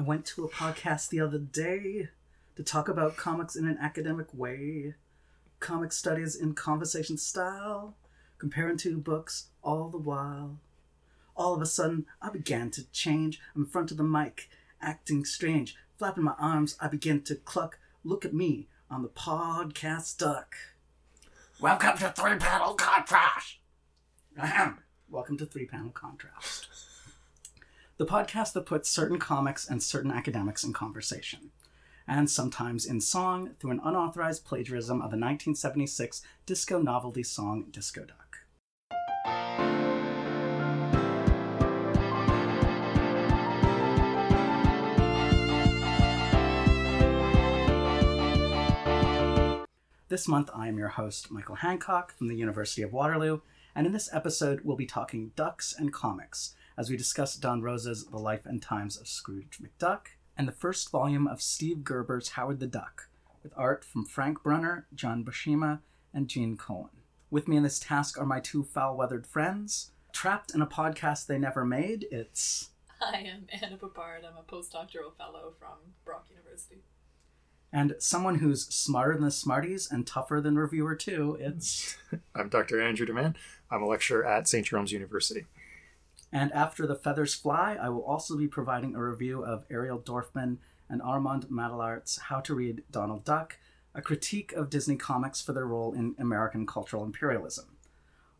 I went to a podcast the other day to talk about comics in an academic way. Comic studies in conversation style, comparing two books all the while. All of a sudden, I began to change. I'm in front of the mic, acting strange. Flapping my arms, I begin to cluck. Look at me on the podcast duck. Welcome to Three Panel Contrast. Ahem. Welcome to Three Panel Contrast, the podcast that puts certain comics and certain academics in conversation, and sometimes in song through an unauthorized plagiarism of the 1976 disco novelty song Disco Duck. This month, I am your host, Michael Hancock from the University of Waterloo, and in this episode, we'll be talking ducks and comics as we discuss Don Rosa's The Life and Times of Scrooge McDuck and the first volume of Steve Gerber's Howard the Duck, with art from Frank Brunner, John Buscema, and Gene Colan. With me in this task are my two foul weathered friends. Trapped in a podcast they never made, it's. I am Anna Papard. I'm a postdoctoral fellow from Brock University. And someone who's smarter than the Smarties and tougher than Reviewer 2, it's. I'm Dr. Andrew Deman. I'm a lecturer at St. Jerome's University. And after the feathers fly, I will also be providing a review of Ariel Dorfman and Armand Mattelart's How to Read Donald Duck, a critique of Disney comics for their role in American cultural imperialism.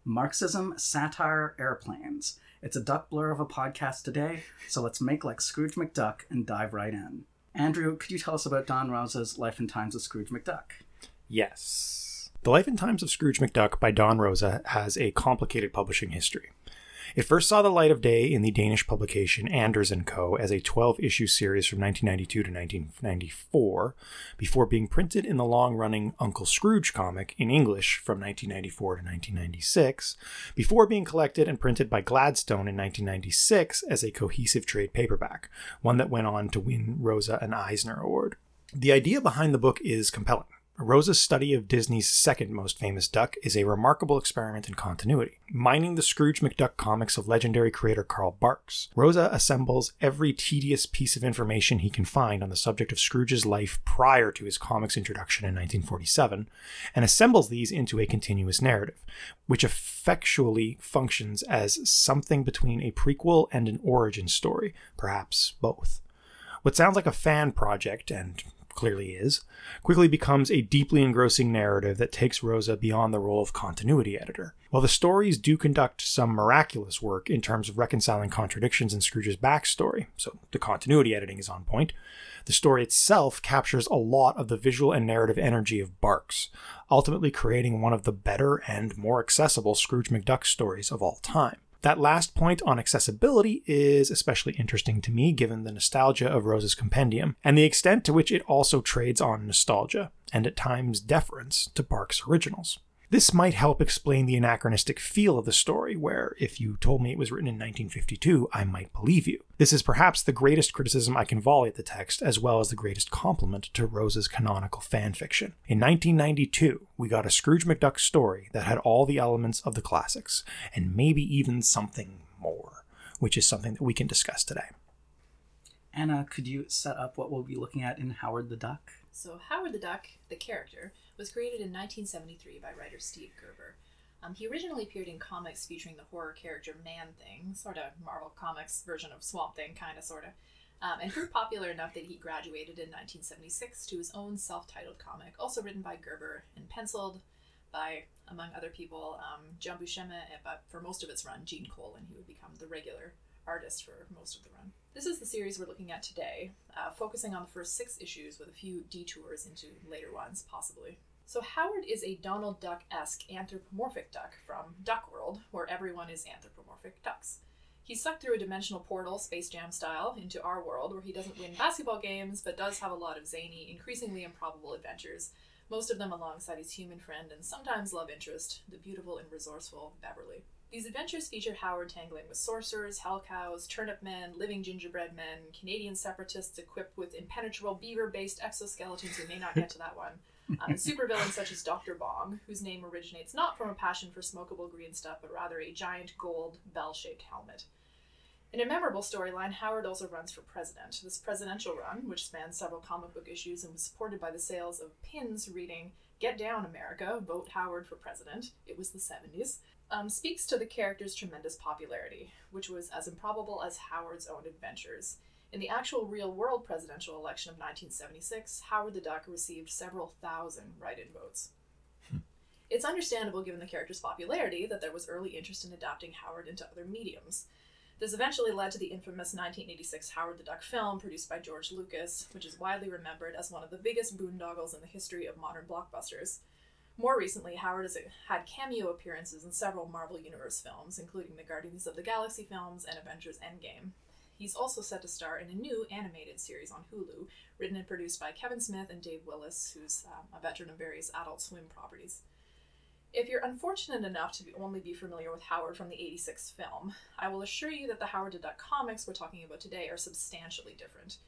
Marxism, satire, airplanes. It's a duck blur of a podcast today, so let's make like Scrooge McDuck and dive right in. Andrew, could you tell us about Don Rosa's Life and Times of Scrooge McDuck? Yes. The Life and Times of Scrooge McDuck by Don Rosa has a complicated publishing history. It first saw the light of day in the Danish publication Anders & Co. as a 12-issue series from 1992 to 1994, before being printed in the long-running Uncle Scrooge comic in English from 1994 to 1996, before being collected and printed by Gladstone in 1996 as a cohesive trade paperback, one that went on to win Rosa an Eisner Award. The idea behind the book is compelling. Rosa's study of Disney's second most famous duck is a remarkable experiment in continuity. Mining the Scrooge McDuck comics of legendary creator Carl Barks, Rosa assembles every tedious piece of information he can find on the subject of Scrooge's life prior to his comics introduction in 1947, and assembles these into a continuous narrative, which effectually functions as something between a prequel and an origin story, perhaps both. What sounds like a fan project, and clearly is, quickly becomes a deeply engrossing narrative that takes Rosa beyond the role of continuity editor. While the stories do conduct some miraculous work in terms of reconciling contradictions in Scrooge's backstory, so the continuity editing is on point, the story itself captures a lot of the visual and narrative energy of Barks, ultimately creating one of the better and more accessible Scrooge McDuck stories of all time. That last point on accessibility is especially interesting to me given the nostalgia of Rosa's compendium and the extent to which it also trades on nostalgia and at times deference to Barks' originals. This might help explain the anachronistic feel of the story, where if you told me it was written in 1952, I might believe you. This is perhaps the greatest criticism I can volley at the text, as well as the greatest compliment to Rosa's canonical fanfiction. In 1992, we got a Scrooge McDuck story that had all the elements of the classics, and maybe even something more, which is something that we can discuss today. Anna, could you set up what we'll be looking at in Howard the Duck? So, Howard the Duck, the character, was created in 1973 by writer Steve Gerber. Um, he originally appeared in comics featuring the horror character Man Thing, sort of Marvel Comics version of Swamp Thing, kind of, sort of, um, and proved popular enough that he graduated in 1976 to his own self titled comic, also written by Gerber and penciled by, among other people, um, John Buscema, but for most of its run, Gene Colan, he would become the regular artist for most of the run. This is the series we're looking at today, uh, focusing on the first six issues with a few detours into later ones, possibly. So, Howard is a Donald Duck esque anthropomorphic duck from Duck World, where everyone is anthropomorphic ducks. He's sucked through a dimensional portal, Space Jam style, into our world, where he doesn't win basketball games, but does have a lot of zany, increasingly improbable adventures, most of them alongside his human friend and sometimes love interest, the beautiful and resourceful Beverly. These adventures feature Howard tangling with sorcerers, hell cows, turnip men, living gingerbread men, Canadian separatists equipped with impenetrable beaver based exoskeletons. We may not get to that one. Um, supervillains such as Dr. Bong, whose name originates not from a passion for smokable green stuff, but rather a giant gold bell shaped helmet. In a memorable storyline, Howard also runs for president. This presidential run, which spans several comic book issues and was supported by the sales of pins reading, Get Down, America, vote Howard for president, it was the 70s, um, speaks to the character's tremendous popularity, which was as improbable as Howard's own adventures. In the actual real world presidential election of 1976, Howard the Duck received several thousand write in votes. It's understandable, given the character's popularity, that there was early interest in adapting Howard into other mediums. This eventually led to the infamous 1986 Howard the Duck film produced by George Lucas, which is widely remembered as one of the biggest boondoggles in the history of modern blockbusters. More recently, Howard has had cameo appearances in several Marvel Universe films, including the Guardians of the Galaxy films and Avengers Endgame. He's also set to star in a new animated series on Hulu, written and produced by Kevin Smith and Dave Willis, who's um, a veteran of various Adult Swim properties. If you're unfortunate enough to be, only be familiar with Howard from the 86 film, I will assure you that the Howard the Duck comics we're talking about today are substantially different.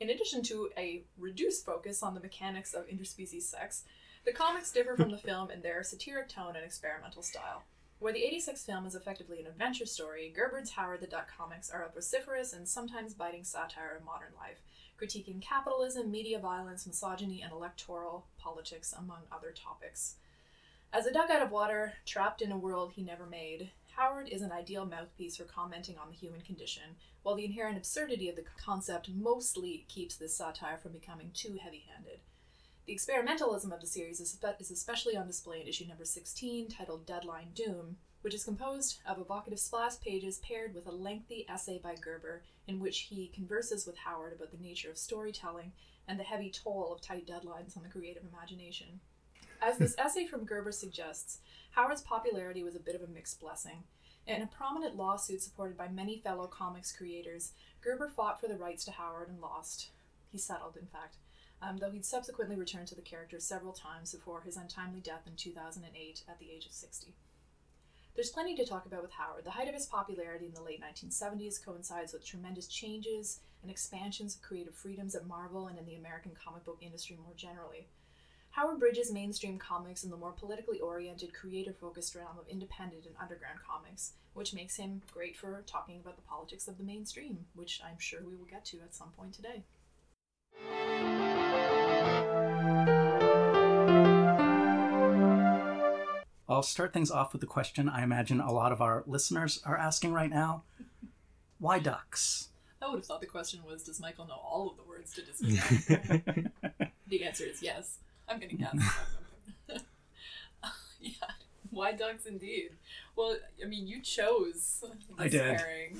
In addition to a reduced focus on the mechanics of interspecies sex, the comics differ from the film in their satiric tone and experimental style. Where the 86 film is effectively an adventure story, Gerber's Howard the Duck comics are a vociferous and sometimes biting satire of modern life, critiquing capitalism, media violence, misogyny, and electoral politics, among other topics. As a duck out of water, trapped in a world he never made, Howard is an ideal mouthpiece for commenting on the human condition, while the inherent absurdity of the concept mostly keeps this satire from becoming too heavy handed. The experimentalism of the series is, is especially on display in issue number 16, titled Deadline Doom, which is composed of evocative splash pages paired with a lengthy essay by Gerber in which he converses with Howard about the nature of storytelling and the heavy toll of tight deadlines on the creative imagination. As this essay from Gerber suggests, Howard's popularity was a bit of a mixed blessing. In a prominent lawsuit supported by many fellow comics creators, Gerber fought for the rights to Howard and lost. He settled, in fact, um, though he'd subsequently returned to the character several times before his untimely death in 2008 at the age of 60. There's plenty to talk about with Howard. The height of his popularity in the late 1970s coincides with tremendous changes and expansions of creative freedoms at Marvel and in the American comic book industry more generally. Howard bridges mainstream comics and the more politically oriented, creator focused realm of independent and underground comics, which makes him great for talking about the politics of the mainstream, which I'm sure we will get to at some point today. I'll start things off with the question I imagine a lot of our listeners are asking right now Why ducks? I would have thought the question was Does Michael know all of the words to describe? the answer is yes. I'm going to guess. yeah. Why ducks indeed? Well, I mean, you chose this I did. pairing.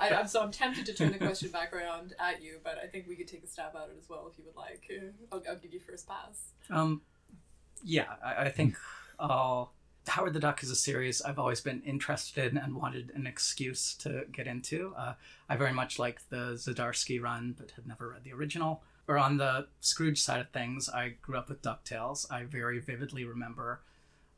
I, I'm, so I'm tempted to turn the question back around at you, but I think we could take a stab at it as well if you would like. Uh, I'll, I'll give you first pass. Um, yeah, I, I think uh, Howard the Duck is a series I've always been interested in and wanted an excuse to get into. Uh, I very much like the Zdarsky run, but had never read the original. Or on the Scrooge side of things, I grew up with DuckTales. I very vividly remember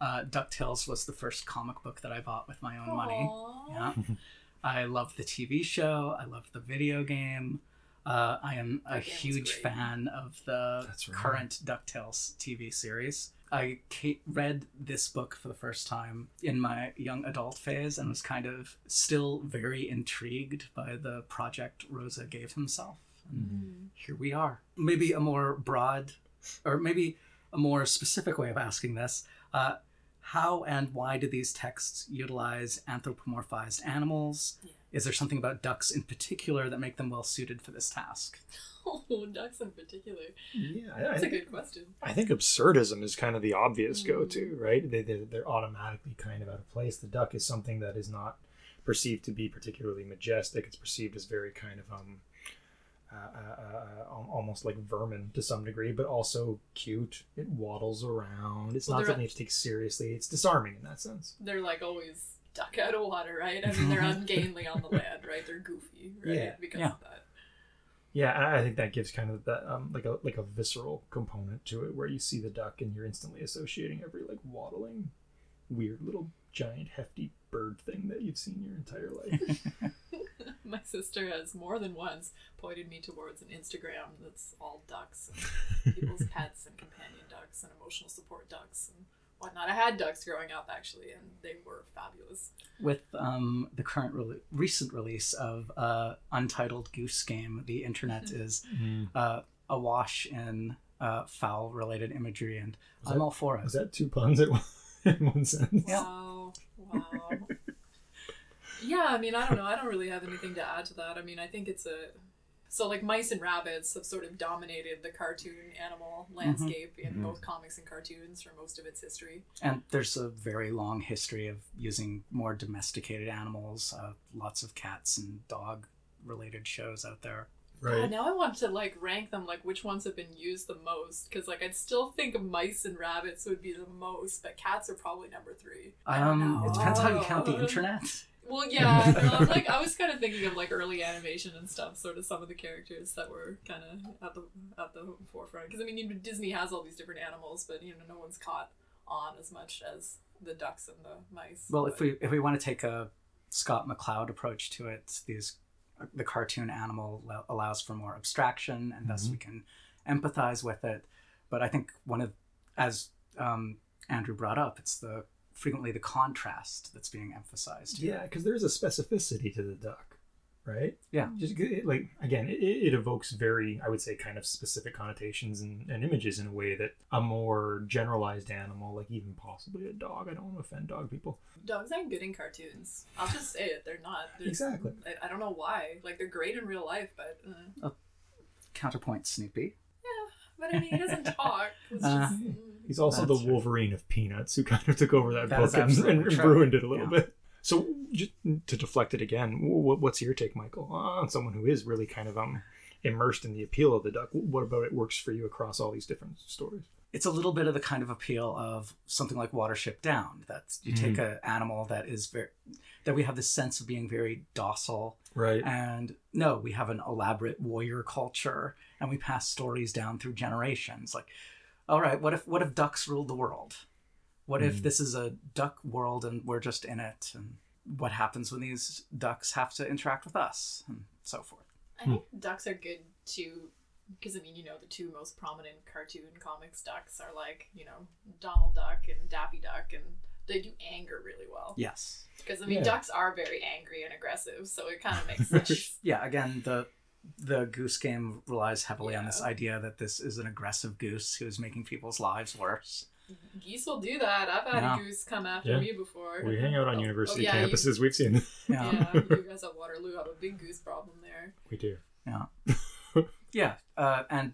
uh, DuckTales was the first comic book that I bought with my own money. Yeah. I loved the TV show. I loved the video game. Uh, I am a That game huge great. fan of the right. current DuckTales TV series. I read this book for the first time in my young adult phase and was kind of still very intrigued by the project Rosa gave himself. And here we are. Maybe a more broad, or maybe a more specific way of asking this. Uh, how and why do these texts utilize anthropomorphized animals? Yeah. Is there something about ducks in particular that make them well suited for this task? Oh, ducks in particular. Yeah, That's a good question. I think absurdism is kind of the obvious Mm. go-to, right? They, they, they're automatically kind of out of place. The duck is something that is not perceived to be particularly majestic. It's perceived as very kind of um, uh, uh, uh, almost like vermin to some degree, but also cute. It waddles around. It's Well, not something you something to take seriously. It's disarming in that sense. They're like always duck out of water, right? I mean, they're ungainly on the land, right? They're goofy, right? Yeah, Because yeah. of that. Yeah, I think that gives kind of that um, like a like a visceral component to it, where you see the duck and you're instantly associating every like waddling, weird little giant hefty bird thing that you've seen your entire life. My sister has more than once pointed me towards an Instagram that's all ducks, and people's pets and companion ducks and emotional support ducks and whatnot. I had ducks growing up actually, and they were fabulous. With um, the current rele recent release of uh, Untitled Goose Game, the internet Mm-hmm. is uh, awash in uh, fowl related imagery, and Was I'm that- all for it. Is that two puns at one, in one sentence? Yeah. Wow. Wow. yeah, I mean, I don't know. I don't really have anything to add to that. I mean, I think it's a. So, like, mice and rabbits have sort of dominated the cartoon animal landscape in Mhm. both comics and cartoons for most of its history. And there's a very long history of using more domesticated animals, uh, lots of cats and dog related shows out there. God, now I want to, like, rank them, like, which ones have been used the most. Because, like, I'd still think mice and rabbits would be the most, but cats are probably number three. I don't Um, know. it depends how you count the Uh, internet. Well, yeah, no, I'm like I was kind of thinking of like early animation and stuff, sort of some of the characters that were kind of at the at the forefront. Because I mean, you know, Disney has all these different animals, but you know, no one's caught on as much as the ducks and the mice. Well, but- if we if we want to take a Scott McCloud approach to it, these the cartoon animal lo- allows for more abstraction, and thus Mhm. we can empathize with it. But I think one of, as um, Andrew brought up, it's the frequently the contrast that's being emphasized. here. Yeah, because there's a specificity to the duck, right? Yeah. Just it, like again, it, it evokes very, I would say, kind of specific connotations and, and images in a way that a more generalized animal, like even possibly a dog, I don't want to offend dog people. dogs aren't good in cartoons. I'll just say it; they're not. There's- Exactly. I, I don't know why. Like they're great in real life, but uh, Counterpoint Snoopy. But I mean, he doesn't talk. It's Uh, just, mm. He's also That's the true. Wolverine of Peanuts, who kind of took over that, That is book and, and ruined it a little Yeah. bit. So, just to deflect it again, what's your take, Michael, on someone who is really kind of um immersed in the appeal of the duck? What about it works for you across all these different stories? It's a little bit of the kind of appeal of something like Watership Down. That you take an animal that is very that we have this sense of being very docile Right. And no, we have an elaborate warrior culture and we pass stories down through generations. Like, all right, what if what if ducks ruled the world? What if Mm. this is a duck world and we're just in it? And what happens when these ducks have to interact with us and so forth? I think ducks are good too, because I mean, you know, the two most prominent cartoon comics ducks are like, you know, Donald Duck and Daffy Duck, and they do anger really well. Yes. Because I mean, Yeah. ducks are very angry and aggressive, so it kind of makes sense. Yeah, again, the the goose game relies heavily on this idea that this is an aggressive goose who is making people's lives worse. Geese will do that. I've had Yeah. a goose come after Yeah. me before. We hang out on Oh, university oh, yeah, you- campuses. We've seen. Yeah. yeah, you guys at Waterloo have a big goose problem there. we do. Yeah. yeah. Uh, and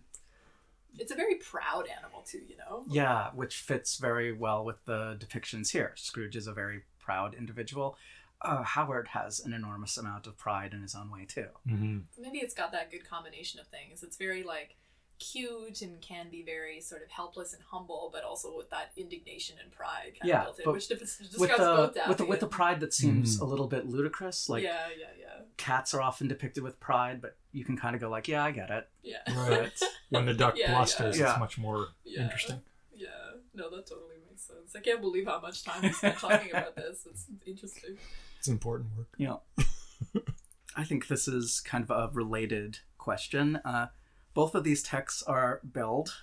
It's a very proud animal too, you know. Yeah, which fits very well with the depictions here. Scrooge is a very proud individual. Uh, Howard has an enormous amount of pride in his own way too. Mm-hmm. maybe it's got that good combination of things. It's very like cute and can be very sort of helpless and humble, but also with that indignation and pride kind Yeah, of built in, which def- describes With the both with the, with the pride that seems Mhm. a little bit ludicrous. Like yeah, yeah, yeah, cats are often depicted with pride, but you can kind of go like, yeah, I get it. yeah, Right. When the duck Yeah, yeah. blusters, Yeah. it's much more Yeah. interesting. yeah. No, that totally makes sense. I can't believe how much time we spent talking about this. It's interesting. It's important work. You know, I think this is kind of a related question. Uh, both of these texts are billed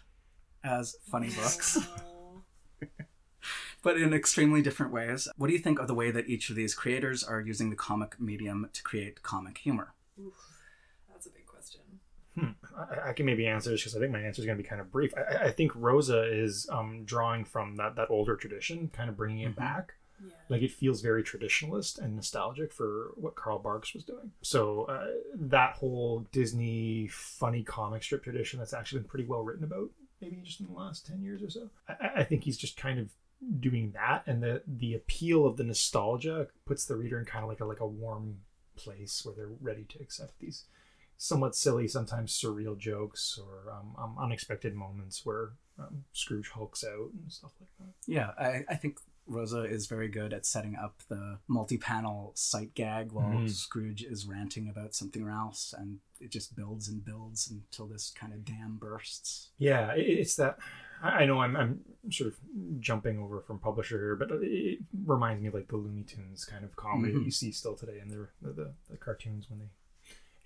as funny books. But in extremely different ways. What do you think of the way that each of these creators are using the comic medium to create comic humor? Oof, that's a big question. Hmm. I, I can maybe answer this because I think my answer is going to be kind of brief. I- I, I think Rosa is um, drawing from that, that older tradition, kind of bringing it Mhm. back. Yeah. Like it feels very traditionalist and nostalgic for what Carl Barks was doing. So uh, that whole Disney funny comic strip tradition that's actually been pretty well written about, maybe just in the last ten years or so. I, I think he's just kind of doing that, and the the appeal of the nostalgia puts the reader in kind of like a like a warm place where they're ready to accept these somewhat silly, sometimes surreal jokes or um, um, unexpected moments where um, Scrooge hulks out and stuff like that. Yeah, I, I think Rosa is very good at setting up the multi-panel sight gag while Mhm. Scrooge is ranting about something else, and it just builds and builds until this kind of dam bursts. Yeah, it's that. I I know I'm, I'm sort of jumping over from publisher here, but it reminds me of like the Looney Tunes kind of comedy that Mhm. you see still today in the, the, the, the cartoons when they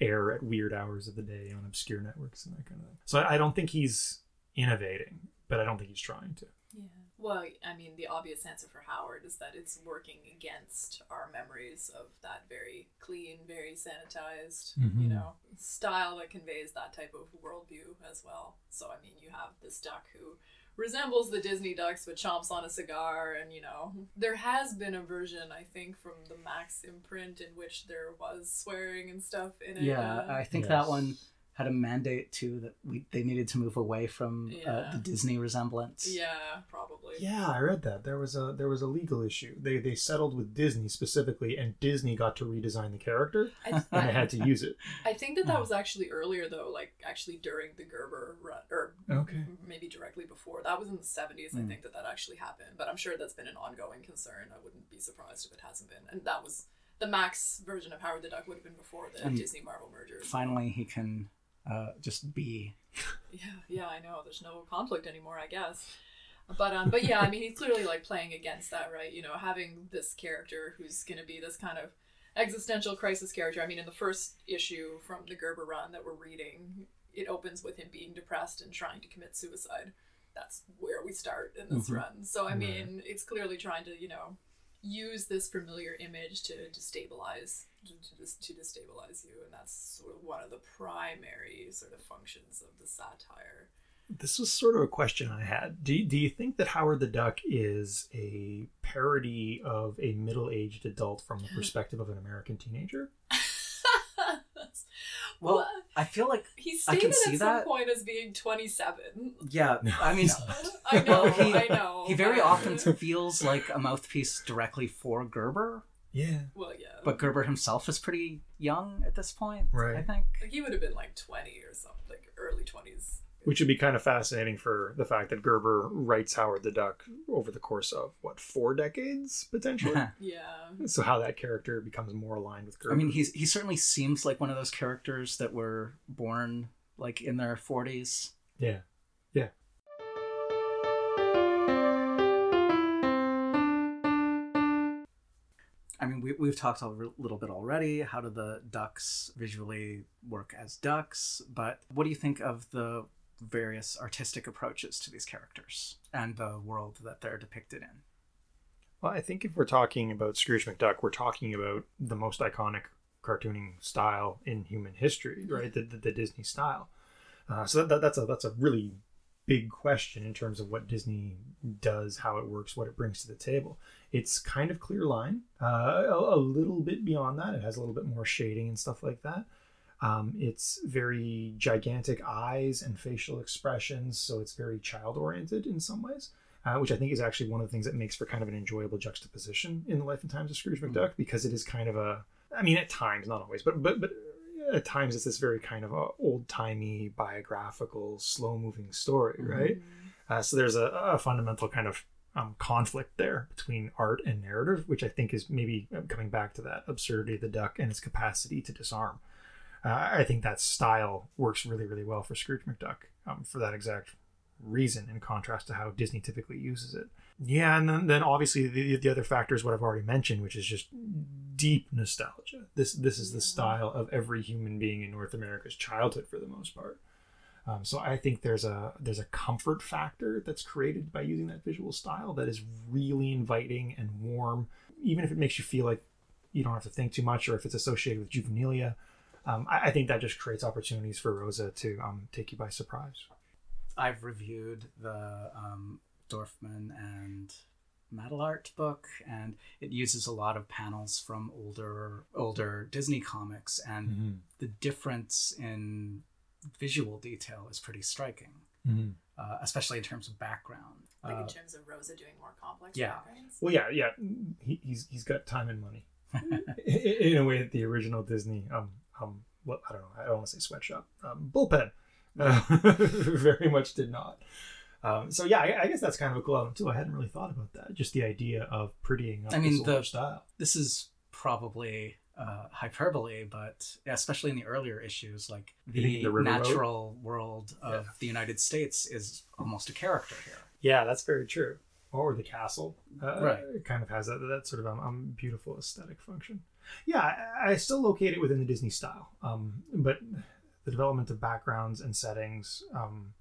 air at weird hours of the day on obscure networks and that kind of thing. So I, I don't think he's innovating, but I don't think he's trying to. Yeah. Well, I mean, the obvious answer for Howard is that it's working against our memories of that very clean, very sanitized, you Mhm. know, style that conveys that type of worldview as well. So, I mean, you have this duck who resembles the Disney ducks but chomps on a cigar, and, you know, there has been a version, I think, from the Max imprint in which there was swearing and stuff in it. Yeah, uh, I think Yes. that one had a mandate too that we they needed to move away from uh, the Disney resemblance. yeah, probably. Yeah, I read that. There was a there was a legal issue. They they settled with Disney specifically, and Disney got to redesign the character, I, and they had to use it. I think that that was actually earlier though, like actually during the Gerber run, or Okay. maybe directly before. That was in the seventies. I Mm. think that that actually happened, but I'm sure that's been an ongoing concern. I wouldn't be surprised if it hasn't been. And that was the Max version of Howard the Duck would have been before the And Disney Marvel merger. Finally, he can uh, just be. Yeah, yeah, I know. There's no conflict anymore, I guess. But um, but yeah, I mean, he's clearly like playing against that, right? You know, having this character who's going to be this kind of existential crisis character. I mean, in the first issue from the Gerber run that we're reading, it opens with him being depressed and trying to commit suicide. That's where we start in this Mhm. run. So I Right. mean, it's clearly trying to you know use this familiar image to destabilize to, to, dis- to destabilize you, and that's sort of one of the primary sort of functions of the satire. This was sort of a question I had. Do do you think that Howard the Duck is a parody of a middle aged adult from the perspective of an American teenager? Well, Well, I feel like He I can stated see at some that. point as being 27. yeah. I mean, I know, he- I know. he very often feels like a mouthpiece directly for Gerber, Yeah. Well, yeah. but Gerber himself is pretty young at this point. Right. I think. Like, he would have been like 20 or something, like early 20s. Which would be kind of fascinating for the fact that Gerber writes Howard the Duck over the course of what four decades potentially. Yeah. so how that character becomes more aligned with Gerber. I mean, he's he certainly seems like one of those characters that were born like in their forties. yeah, yeah. I mean, we, we've talked a little bit already. How do the ducks visually work as ducks? But what do you think of the various artistic approaches to these characters and the world that they're depicted in? Well, I think if we're talking about Scrooge McDuck, we're talking about the most iconic cartooning style in human history, right? The, the, the Disney style. Uh, so that, that, that's a that's a really big question in terms of what Disney does, how it works, what it brings to the table. It's kind of clear line. Uh, a, a little bit beyond that, it has a little bit more shading and stuff like that. Um, it's very gigantic eyes and facial expressions, so it's very child oriented in some ways uh, which I think is actually one of the things that makes for kind of an enjoyable juxtaposition in the life and times of Scrooge McDuck because it is kind of a, I mean, at times, not always, but but but at times it's this very kind of old timey biographical, slow moving story, right? Uh, so there's a, a fundamental kind of um, conflict there between art and narrative, which I think is maybe uh, coming back to that absurdity of the duck and its capacity to disarm. Uh, I think that style works really, really well for Scrooge McDuck um, for that exact reason, in contrast to how Disney typically uses it. Yeah, and then, then obviously the, the other factor is what I've already mentioned, which is just deep nostalgia. This this is the style of every human being in North America's childhood for the most part. Um, so I think there's a there's a comfort factor that's created by using that visual style that is really inviting and warm, even if it makes you feel like you don't have to think too much, or if it's associated with juvenilia. Um, I, I think that just creates opportunities for Rosa to um, take you by surprise. I've reviewed the um, Dorfman and Mattelart book, and it uses a lot of panels from older older Disney comics, and the difference in visual detail is pretty striking, uh, especially in terms of background. Like Uh, in terms of Rosa doing more complex yeah. backgrounds. Well, yeah, yeah, he, he's he's got time and money in in a way that the original Disney um um well, I don't know I don't want to say sweatshop um, bullpen uh, very much did not. Um, so yeah, I, I guess that's kind of a cool element too. I hadn't really thought about that. Just the idea of prettying up I mean, the- style. this is probably uh, hyperbole, but especially in the earlier issues, like the, the River Road? natural world of Yeah. the United States is almost a character here. Yeah, that's very true. Or the castle, uh, Right. It kind of has that that sort of um, um, beautiful aesthetic function. Yeah, I, I still locate it within the Disney style, um, but the development of backgrounds and settings. Um,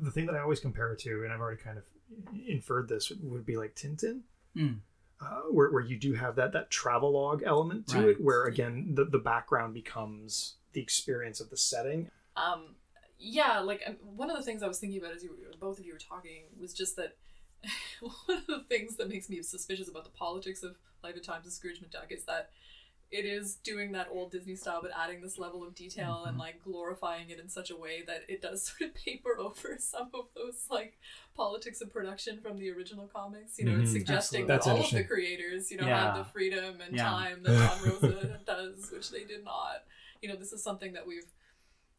the thing that I always compare it to, and I've already kind of inferred this would be like Tintin. Mm. Uh, where, where you do have that that travelogue element to Right. it, where again the, the background becomes the experience of the setting. Um, yeah, like um, one of the things I was thinking about as you were, both of you were talking was just that one of the things that makes me suspicious about the politics of Life and Times of Scrooge McDuck is that it is doing that old Disney style, but adding this level of detail and like glorifying it in such a way that it does sort of paper over some of those like politics of production from the original comics. You know, it's Mhm. suggesting that all of the creators, you know, Yeah. have the freedom and Yeah. time that Don Rosa does, which they did not. You know, this is something that we've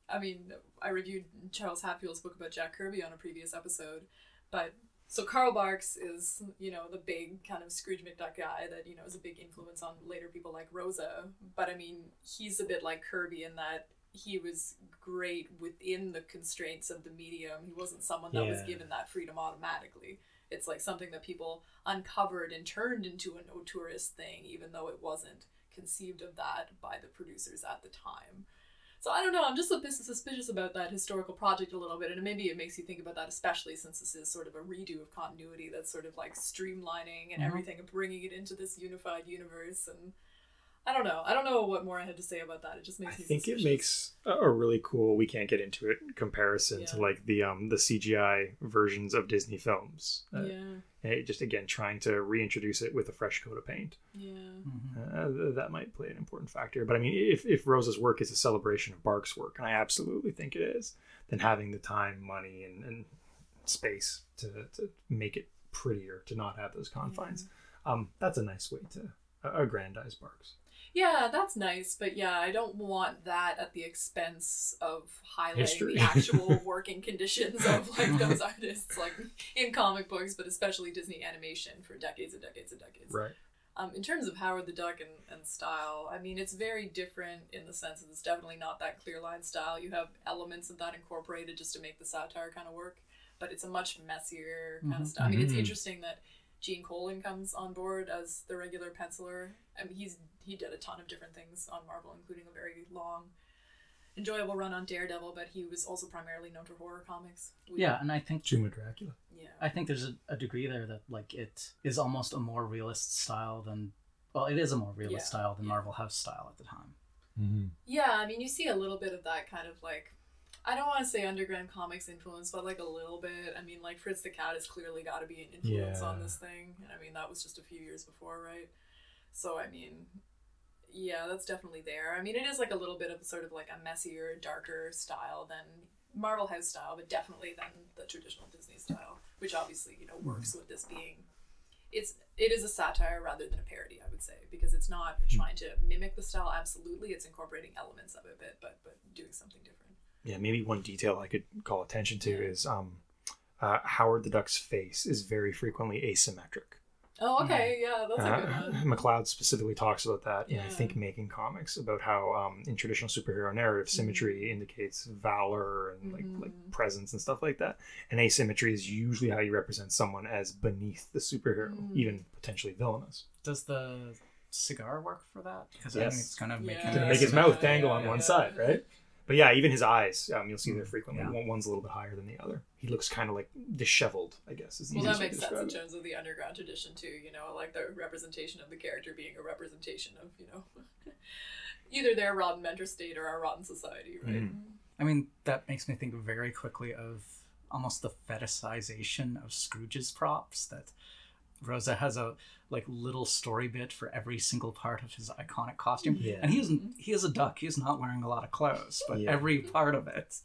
I mean, I reviewed Charles Hatfield's book about Jack Kirby on a previous episode, but so Carl Barks is, you know, the big kind of Scrooge McDuck guy that, you know, is a big influence on later people like Rosa. But I mean, he's a bit like Kirby in that he was great within the constraints of the medium. He wasn't someone that was given that freedom automatically. It's like something that people uncovered and turned into an auteurist thing, even though it wasn't conceived of that by the producers at the time. So I don't know. I'm just a bit suspicious about that historical project a little bit, and maybe it makes you think about that, especially since this is sort of a redo of continuity that's sort of like streamlining and Mhm. everything and bringing it into this unified universe. And I don't know. I don't know what more I had to say about that. It just I makes me. think it makes a a really cool. We can't get into it comparison to like the um the CGI versions of Disney films. Uh, Yeah. eh, just again trying to reintroduce it with a fresh coat of paint. Yeah. Mhm. Uh, that might play an important factor. But I mean, if, if Rosa's work is a celebration of Barks' work, and I absolutely think it is, then having the time, money, and, and space to, to make it prettier, to not have those confines, um, that's a nice way to uh, aggrandize Barks. Yeah, that's nice, but yeah, I don't want that at the expense of highlighting History. the actual working conditions of like those artists, like in comic books, but especially Disney animation for decades and decades and decades. Right. Um, in terms of Howard the Duck and, and style, I mean, it's very different in the sense that it's definitely not that clear line style. You have elements of that incorporated just to make the satire kind of work, but it's a much messier kind of style. I mean, it's Mhm. interesting that Gene Colan comes on board as the regular penciler. I mean, he's he did a ton of different things on Marvel, including a very long, enjoyable run on Daredevil. But he was also primarily known for horror comics. We- Yeah, and I think Tomb of Dracula. yeah. I think there's a, a degree there that like it is almost a more realist style than well, it is a more realist Yeah. style than Yeah. Marvel House style at the time. Mm-hmm. Yeah, I mean, you see a little bit of that kind of like, I don't want to say underground comics influence, but like a little bit. I mean, like Fritz the Cat has clearly got to be an influence on this thing. And I mean, that was just a few years before, right? So, I mean, yeah, that's definitely there. I mean, it is like a little bit of sort of like a messier, darker style than Marvel House style, but definitely than the traditional Disney style, which obviously, you know, works with this being. It's it is a satire rather than a parody, I would say, because it's not trying to mimic the style. Absolutely, it's incorporating elements of it, but but but doing something different. Yeah, maybe one detail I could call attention to Yeah. is um, uh, Howard the Duck's face is very frequently asymmetric. Oh, okay, yeah, that's a good Uh, one. McCloud specifically talks about that in I think making comics about how um, in traditional superhero narrative symmetry indicates valor and like like Mhm. presence and stuff like that, and asymmetry is usually how you represent someone as beneath the superhero, Mm. even potentially villainous. Does the cigar work for that? Because Yes. I think it's kind of making Yeah. to it make his mouth dangle on one yeah. side, right? But yeah, even his eyes, um, you'll see there frequently. Yeah. One, one's a little bit higher than the other. He looks kind of like disheveled, I guess. Is the Well, that makes sense in terms of the underground tradition too. You know, like the representation of the character being a representation of you know, either their rotten mentor state or our rotten society, right? Mhm. I mean, that makes me think very quickly of almost the fetishization of Scrooge's props. That Rosa has a like little story bit for every single part of his iconic costume, Yeah. and he isn't. He is a duck. He's not wearing a lot of clothes, but Yeah. every part of it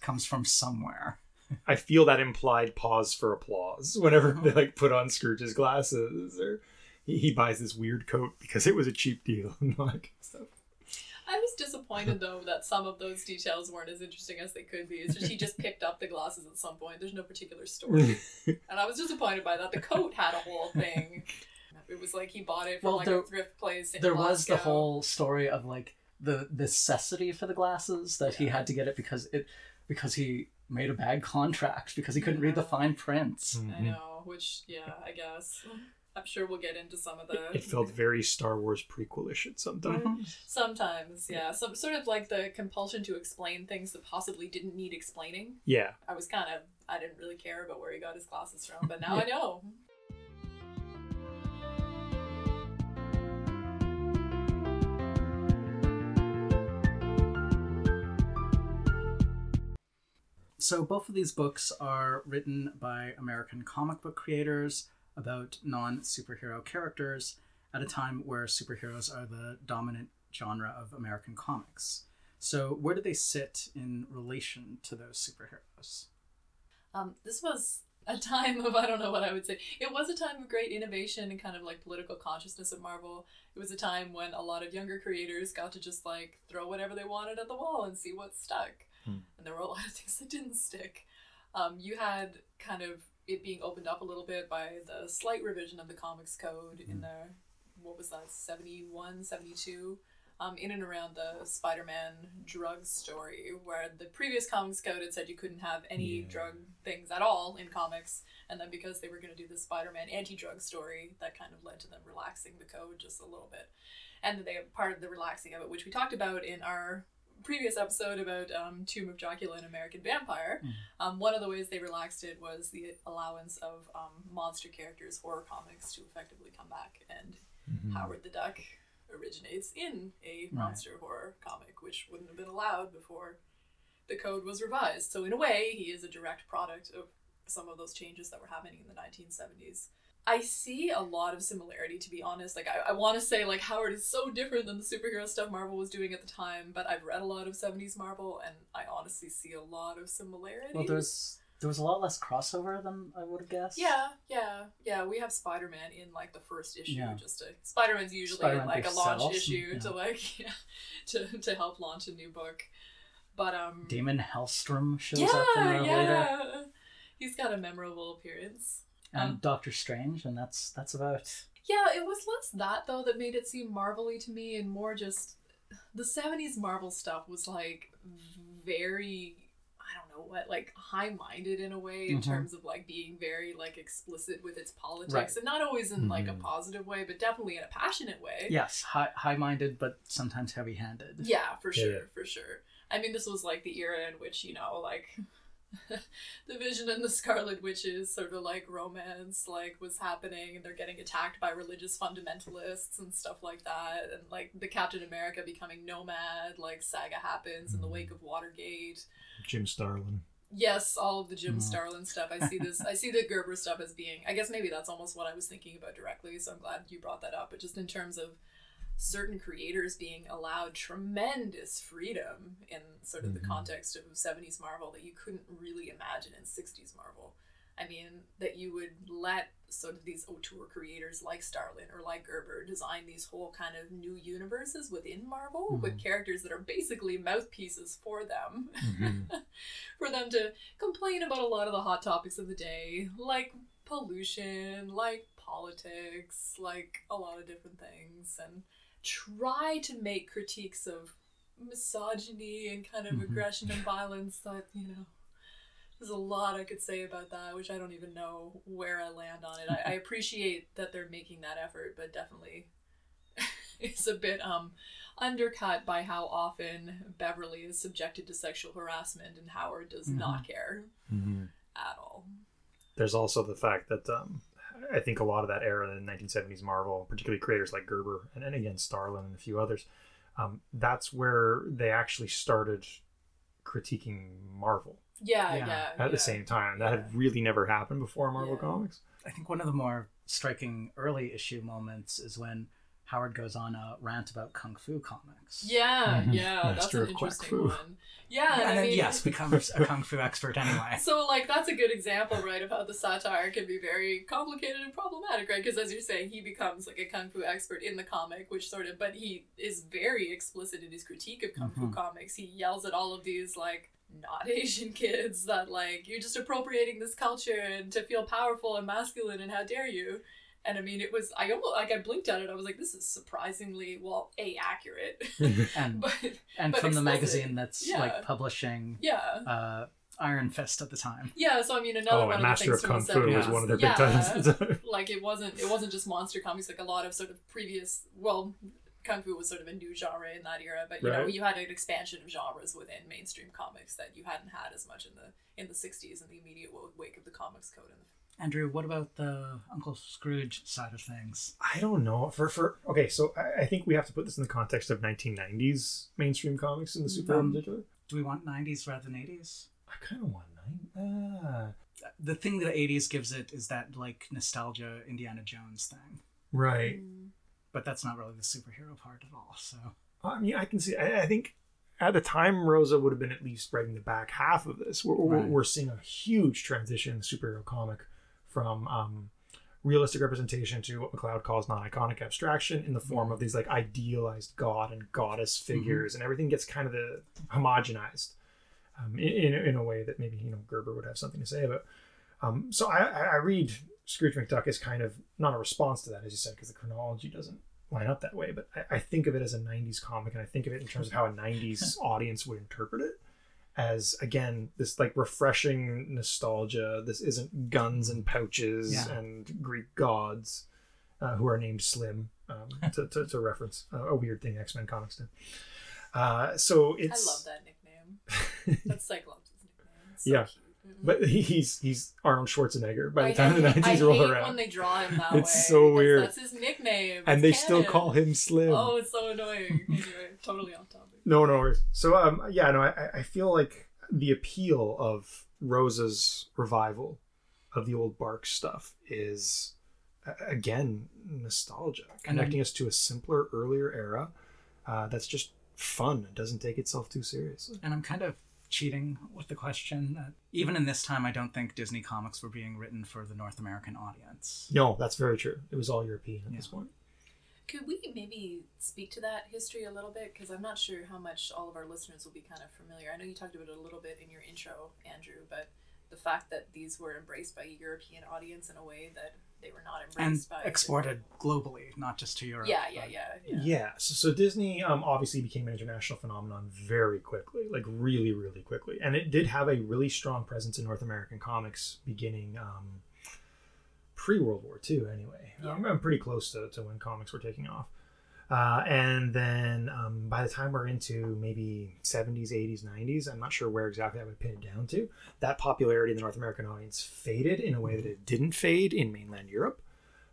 comes from somewhere. I feel that implied pause for applause whenever they like put on Scrooge's glasses or he, he buys this weird coat because it was a cheap deal and all that kind of stuff. I was disappointed though that some of those details weren't as interesting as they could be. It's just he just picked up the glasses at some point. There's no particular story, and I was disappointed by that. The coat had a whole thing. It was like he bought it from Well, like there- a thrift place. In there was the whole story of like the necessity for the glasses that he had to get it because it because he made a bad contract because he couldn't read the Yeah. fine prints. I mm-hmm. know, which yeah, I guess. I'm sure we'll get into some of the. It felt very Star Wars prequelish at some time. Mhm. Sometimes, yeah. Some sort of like the compulsion to explain things that possibly didn't need explaining. Yeah. I was kind of, I didn't really care about where he got his glasses from, but now I know. So both of these books are written by American comic book creators about non-superhero characters at a time where superheroes are the dominant genre of American comics. So where do they sit in relation to those superheroes? Um, this was a time of I don't know what I would say. It was a time of great innovation and kind of like political consciousness at Marvel. It was a time when a lot of younger creators got to just like throw whatever they wanted at the wall and see what stuck. Hmm. And there were a lot of things that didn't stick. Um, you had kind of it being opened up a little bit by the slight revision of the comics code in the what was that 71 72 um, in and around the spider-man drug story where the previous comics code had said you couldn't have any Yeah. drug things at all in comics and then because they were going to do the spider-man anti-drug story that kind of led to them relaxing the code just a little bit. And they part of the relaxing of it which we talked about in our previous episode about um, Tomb of Dracula and American Vampire, um, one of the ways they relaxed it was the allowance of um, monster characters, horror comics, to effectively come back. And Howard the Duck originates in a monster horror comic, which wouldn't have been allowed before the code was revised. So, in a way, he is a direct product of some of those changes that were happening in the 1970s. I see a lot of similarity, to be honest. Like, I, I want to say, like, Howard is so different than the superhero stuff Marvel was doing at the time, but I've read a lot of 70s Marvel, and I honestly see a lot of similarities. Well, there's there was a lot less crossover than I would have guessed. Yeah, yeah, yeah. We have Spider Man in like the first issue, Yeah. just to Spider Man's usually Spider-Man like a launch sells, issue yeah. to like yeah, to to help launch a new book. But um, Daimon Hellstrom shows yeah, up in there later, yeah, he's got a memorable appearance. And Um, Doctor Strange, and that's that's about. Yeah, it was less that though that made it seem marvelly to me, and more just the '70s Marvel stuff was like very. I don't know what, like high-minded in a way, in Mhm. terms of like being very like explicit with its politics, Right. and not always in like a Mhm. positive way, but definitely in a passionate way. Yes, high high minded, but sometimes heavy handed. Yeah, for Yeah, sure, yeah. for sure. I mean, this was like the era in which you know, like the Vision and the Scarlet Witches sort of like romance like was happening, and they're getting attacked by religious fundamentalists and stuff like that, and like the Captain America becoming nomad like saga happens in the wake of Watergate. Jim Starlin. Yes, all of the Jim Mm. Starlin stuff. I see this. I see the Gerber stuff as being. I guess maybe that's almost what I was thinking about directly. So I'm glad you brought that up. But just in terms of certain creators being allowed tremendous freedom in sort of the Mhm. context of 70s Marvel that you couldn't really imagine in 60s Marvel. I mean, that you would let sort of these auteur creators like Starlin or like Gerber design these whole kind of new universes within Marvel with characters that are basically mouthpieces for them for them to complain about a lot of the hot topics of the day, like pollution, like politics, like a lot of different things, and try to make critiques of misogyny and kind of Mhm. aggression and violence that, you know, there's a lot I could say about that, which I don't even know where I land on it. I, I appreciate that they're making that effort, but definitely it's a bit um undercut by how often Beverly is subjected to sexual harassment and Howard does not care at all. There's also the fact that um, I think a lot of that era in the 1970s Marvel, particularly creators like Gerber and, and again Starlin and a few others, um, that's where they actually started critiquing Marvel Yeah, Yeah. yeah. at the yeah. same time. That had really never happened before in Marvel Yeah. Comics. I think one of the more striking early issue moments is when Howard goes on a rant about kung fu comics. Yeah, Mhm. yeah, that's Master an of Quack interesting Fu. one. Yeah, and, and I then mean, yes, becomes a kung fu expert anyway. So, like, that's a good example, right, of how the satire can be very complicated and problematic, right? Because, as you're saying, he becomes like a kung fu expert in the comic, which sort of, but he is very explicit in his critique of kung fu Mhm. comics. He yells at all of these, like, not Asian kids that, like, you're just appropriating this culture and to feel powerful and masculine, and how dare you? And I mean, it was, I almost, like, I blinked at it. I was like, this is surprisingly, well, A, accurate. And but, and but from the magazine that's Yeah. like publishing yeah. uh, Iron Fist at the time. Yeah, so I mean, another Oh, one and of Master the of things Kung from Fu the was one of their big yeah, titles. like it wasn't it wasn't just monster comics. Like a lot of sort of previous well, kung fu was sort of a new genre in that era, but you know you had an expansion of genres within mainstream comics that you hadn't had as much in the in the '60s in the immediate wake of the Comics Code. And Andrew, what about the Uncle Scrooge side of things? I don't know. For for okay, so I, I think we have to put this in the context of 1990s mainstream comics in the superhero Um, in particular. Do we want 90s rather than 80s? I kind of want nine. Ah, The thing that 80s gives it is that like nostalgia Indiana Jones thing. right. But that's not really the superhero part at all. So I mean, I can see. I, I think at the time Rosa would have been at least writing the back half of this. We're, we're, Right. we're seeing a huge transition in the superhero comic from um, realistic representation to what McCloud calls non-iconic abstraction in the form of these like idealized god and goddess figures, and everything gets kind of the homogenized um, in, in in a way that maybe you know Gerber would have something to say about. Um, so I, I I read Scrooge McDuck as kind of not a response to that, as you said, because the chronology doesn't line up that way. But I, I think of it as a '90s comic, and I think of it in terms of how a '90s audience would interpret it. As again, this like refreshing nostalgia. This isn't guns and pouches Yeah. and Greek gods uh, who are named Slim um, to, to, to reference uh, a weird thing X Men comics did. Uh, so it's I love that nickname. That's Cyclops' nickname. So Yeah. cute. Mhm. but he's he's Arnold Schwarzenegger by the I- time I the nineties roll hate around, when they draw him that It's way. so weird. That's his nickname. and It's they still call him Slim. Oh, it's so annoying. anyway, totally off topic. No, no worries. So, um, yeah, no, I, I feel like the appeal of Rosa's revival of the old Bark stuff is, again, nostalgia, connecting us to a simpler, earlier era uh, that's just fun and doesn't take itself too seriously. and I'm kind of cheating with the question that even in this time I don't think Disney comics were being written for the North American audience. No, that's very true. It was all European at this point. Could we maybe speak to that history a little bit? Because I'm not sure how much all of our listeners will be kind of familiar. I know you talked about it a little bit in your intro, Andrew, but the fact that these were embraced by a European audience in a way that they were not And embraced by exported globally, not just to Europe. Yeah, yeah, yeah, yeah. Yeah. So, so Disney um, obviously became an international phenomenon very quickly, like really, really quickly. And it did have a really strong presence in North American comics beginning um, pre World War II, anyway. Yeah. Um, I'm pretty close to, to when comics were taking off. Uh, and then um, by the time we're into maybe 70s, 80s, 90s, I'm not sure where exactly I would pin it down to, that popularity in the North American audience faded in a way that it didn't fade in mainland Europe.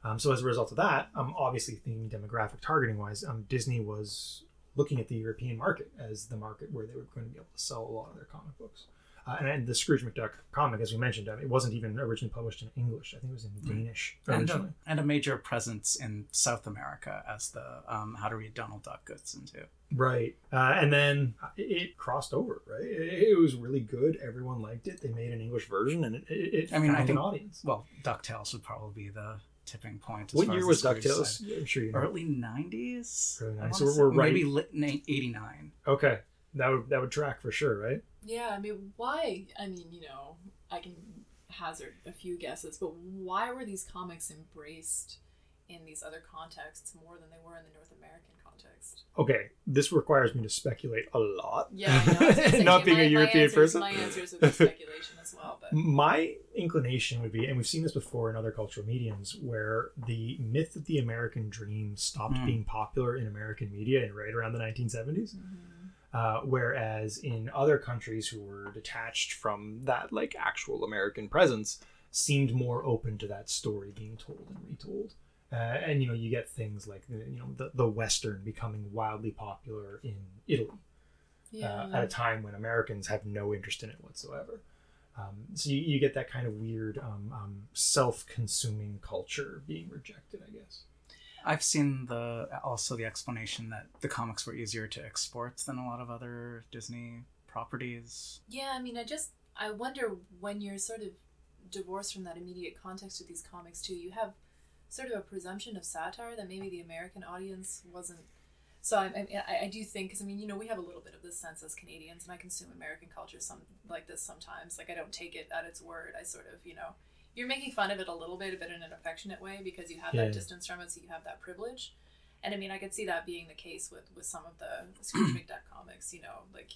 Um, so as a result of that, um, obviously thinking demographic targeting wise, um, Disney was looking at the European market as the market where they were going to be able to sell a lot of their comic books. Uh, and, the Scrooge McDuck comic, as we mentioned, um, it wasn't even originally published in English. I think it was in Danish And a, and a major presence in South America as the um, How to Read Donald Duck gets into. Right. Uh, and then it crossed over, right? It, it was really good. Everyone liked it. They made an English version and it, it, it I mean, I think- an audience. Well, DuckTales would probably be the tipping point. As What year as was DuckTales? I'm sure you know. Early 90s? Early I 90s. So we're- we're right- Maybe na- 89. Okay. That would, that would track for sure, right? Yeah, I mean, why? I mean, you know, I can hazard a few guesses, but why were these comics embraced in these other contexts more than they were in the North American context? Okay. This requires me to speculate a lot. Yeah, I know, I say, Not being my- a my European answers- person. My answers would be speculation as well, but My inclination would be, and we've seen this before in other cultural mediums, where the myth of the American dream stopped Mm. being popular in American media in right around the 1970s. Mm-hmm. Uh, whereas in other countries who were detached from that like actual American presence seemed more open to that story being told and retold. Uh, and you know you get things like you know the, the western becoming wildly popular in Italy yeah, uh, at a time when Americans have no interest in it whatsoever. Um, so you, you get that kind of weird um, um, self-consuming culture being rejected, I guess. I've seen the also the explanation that the comics were easier to export than a lot of other Disney properties. yeah. I mean, I just I wonder when you're sort of divorced from that immediate context of these comics too. You have sort of a presumption of satire that maybe the American audience wasn't. So I, I, I do think because I mean you know we have a little bit of this sense as Canadians and I consume American culture some like this sometimes like I don't take it at its word I sort of you know you're making fun of it a little bit but in an affectionate way because you have Yeah. that distance from it so you have that privilege and I mean I could see that being the case with with some of the Scrooge McDuck comics you know like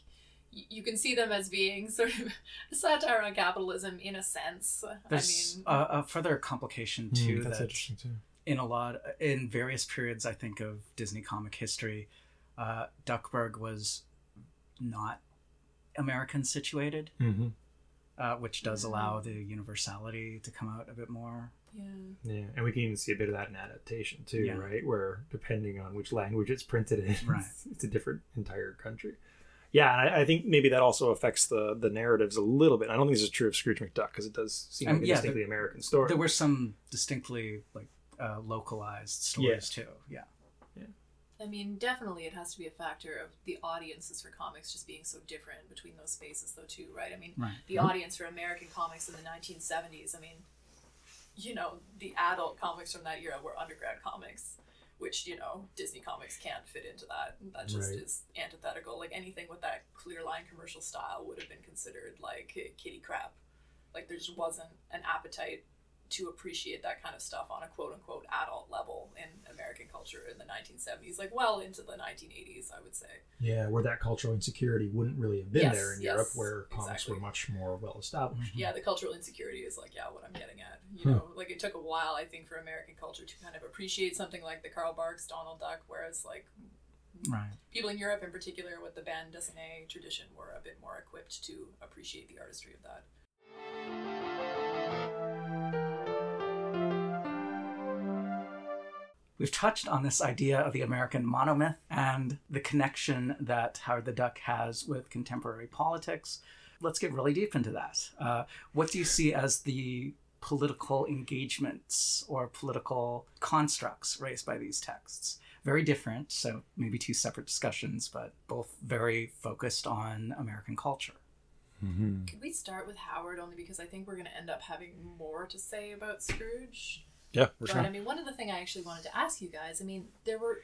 y- you can see them as being sort of a satire on capitalism in a sense. There's I mean, a, a further complication too Mm, that's that interesting too. in a lot in various periods I think of Disney comic history, uh, Duckburg was not American situated, Mm-hmm. Uh, which does Mm. allow the universality to come out a bit more. yeah. Yeah, and we can even see a bit of that in adaptation too, Yeah. right? Where depending on which language it's printed in, Right. it's, it's a different entire country. Yeah, and I, I think maybe that also affects the the narratives a little bit. I don't think this is true of Scrooge McDuck because it does seem Um, like a yeah, distinctly American story. There were some distinctly like uh, localized stories too. Yeah. I mean, definitely it has to be a factor of the audiences for comics just being so different between those spaces, though, too, right? I mean, Right. the audience for American comics in the 1970s, I mean, you know, the adult comics from that era were underground comics, which, you know, Disney comics can't fit into that. That just Right. is antithetical. Like anything with that clear line commercial style would have been considered like kitty crap. Like there just wasn't an appetite to appreciate that kind of stuff on a quote unquote adult level in American culture in the 1970s, like well into the 1980s, I would say. yeah, where that cultural insecurity wouldn't really have been Yes, there in yes, Europe, where comics exactly. were much more well established. yeah, the cultural insecurity is like, yeah, what I'm getting at. You Hmm. know, like it took a while, I think, for American culture to kind of appreciate something like the Carl Barks Donald Duck, whereas like Right. people in Europe, in particular, with the bande dessinée tradition, were a bit more equipped to appreciate the artistry of that. We've touched on this idea of the American monomyth and the connection that Howard the Duck has with contemporary politics. Let's get really deep into that. Uh, what do you see as the political engagements or political constructs raised by these texts? Very different, so maybe two separate discussions, but both very focused on American culture. Mm-hmm. Could we start with Howard only because I think we're going to end up having more to say about Scrooge? Yeah, for But sure. I mean, one of the thing I actually wanted to ask you guys, I mean, there were,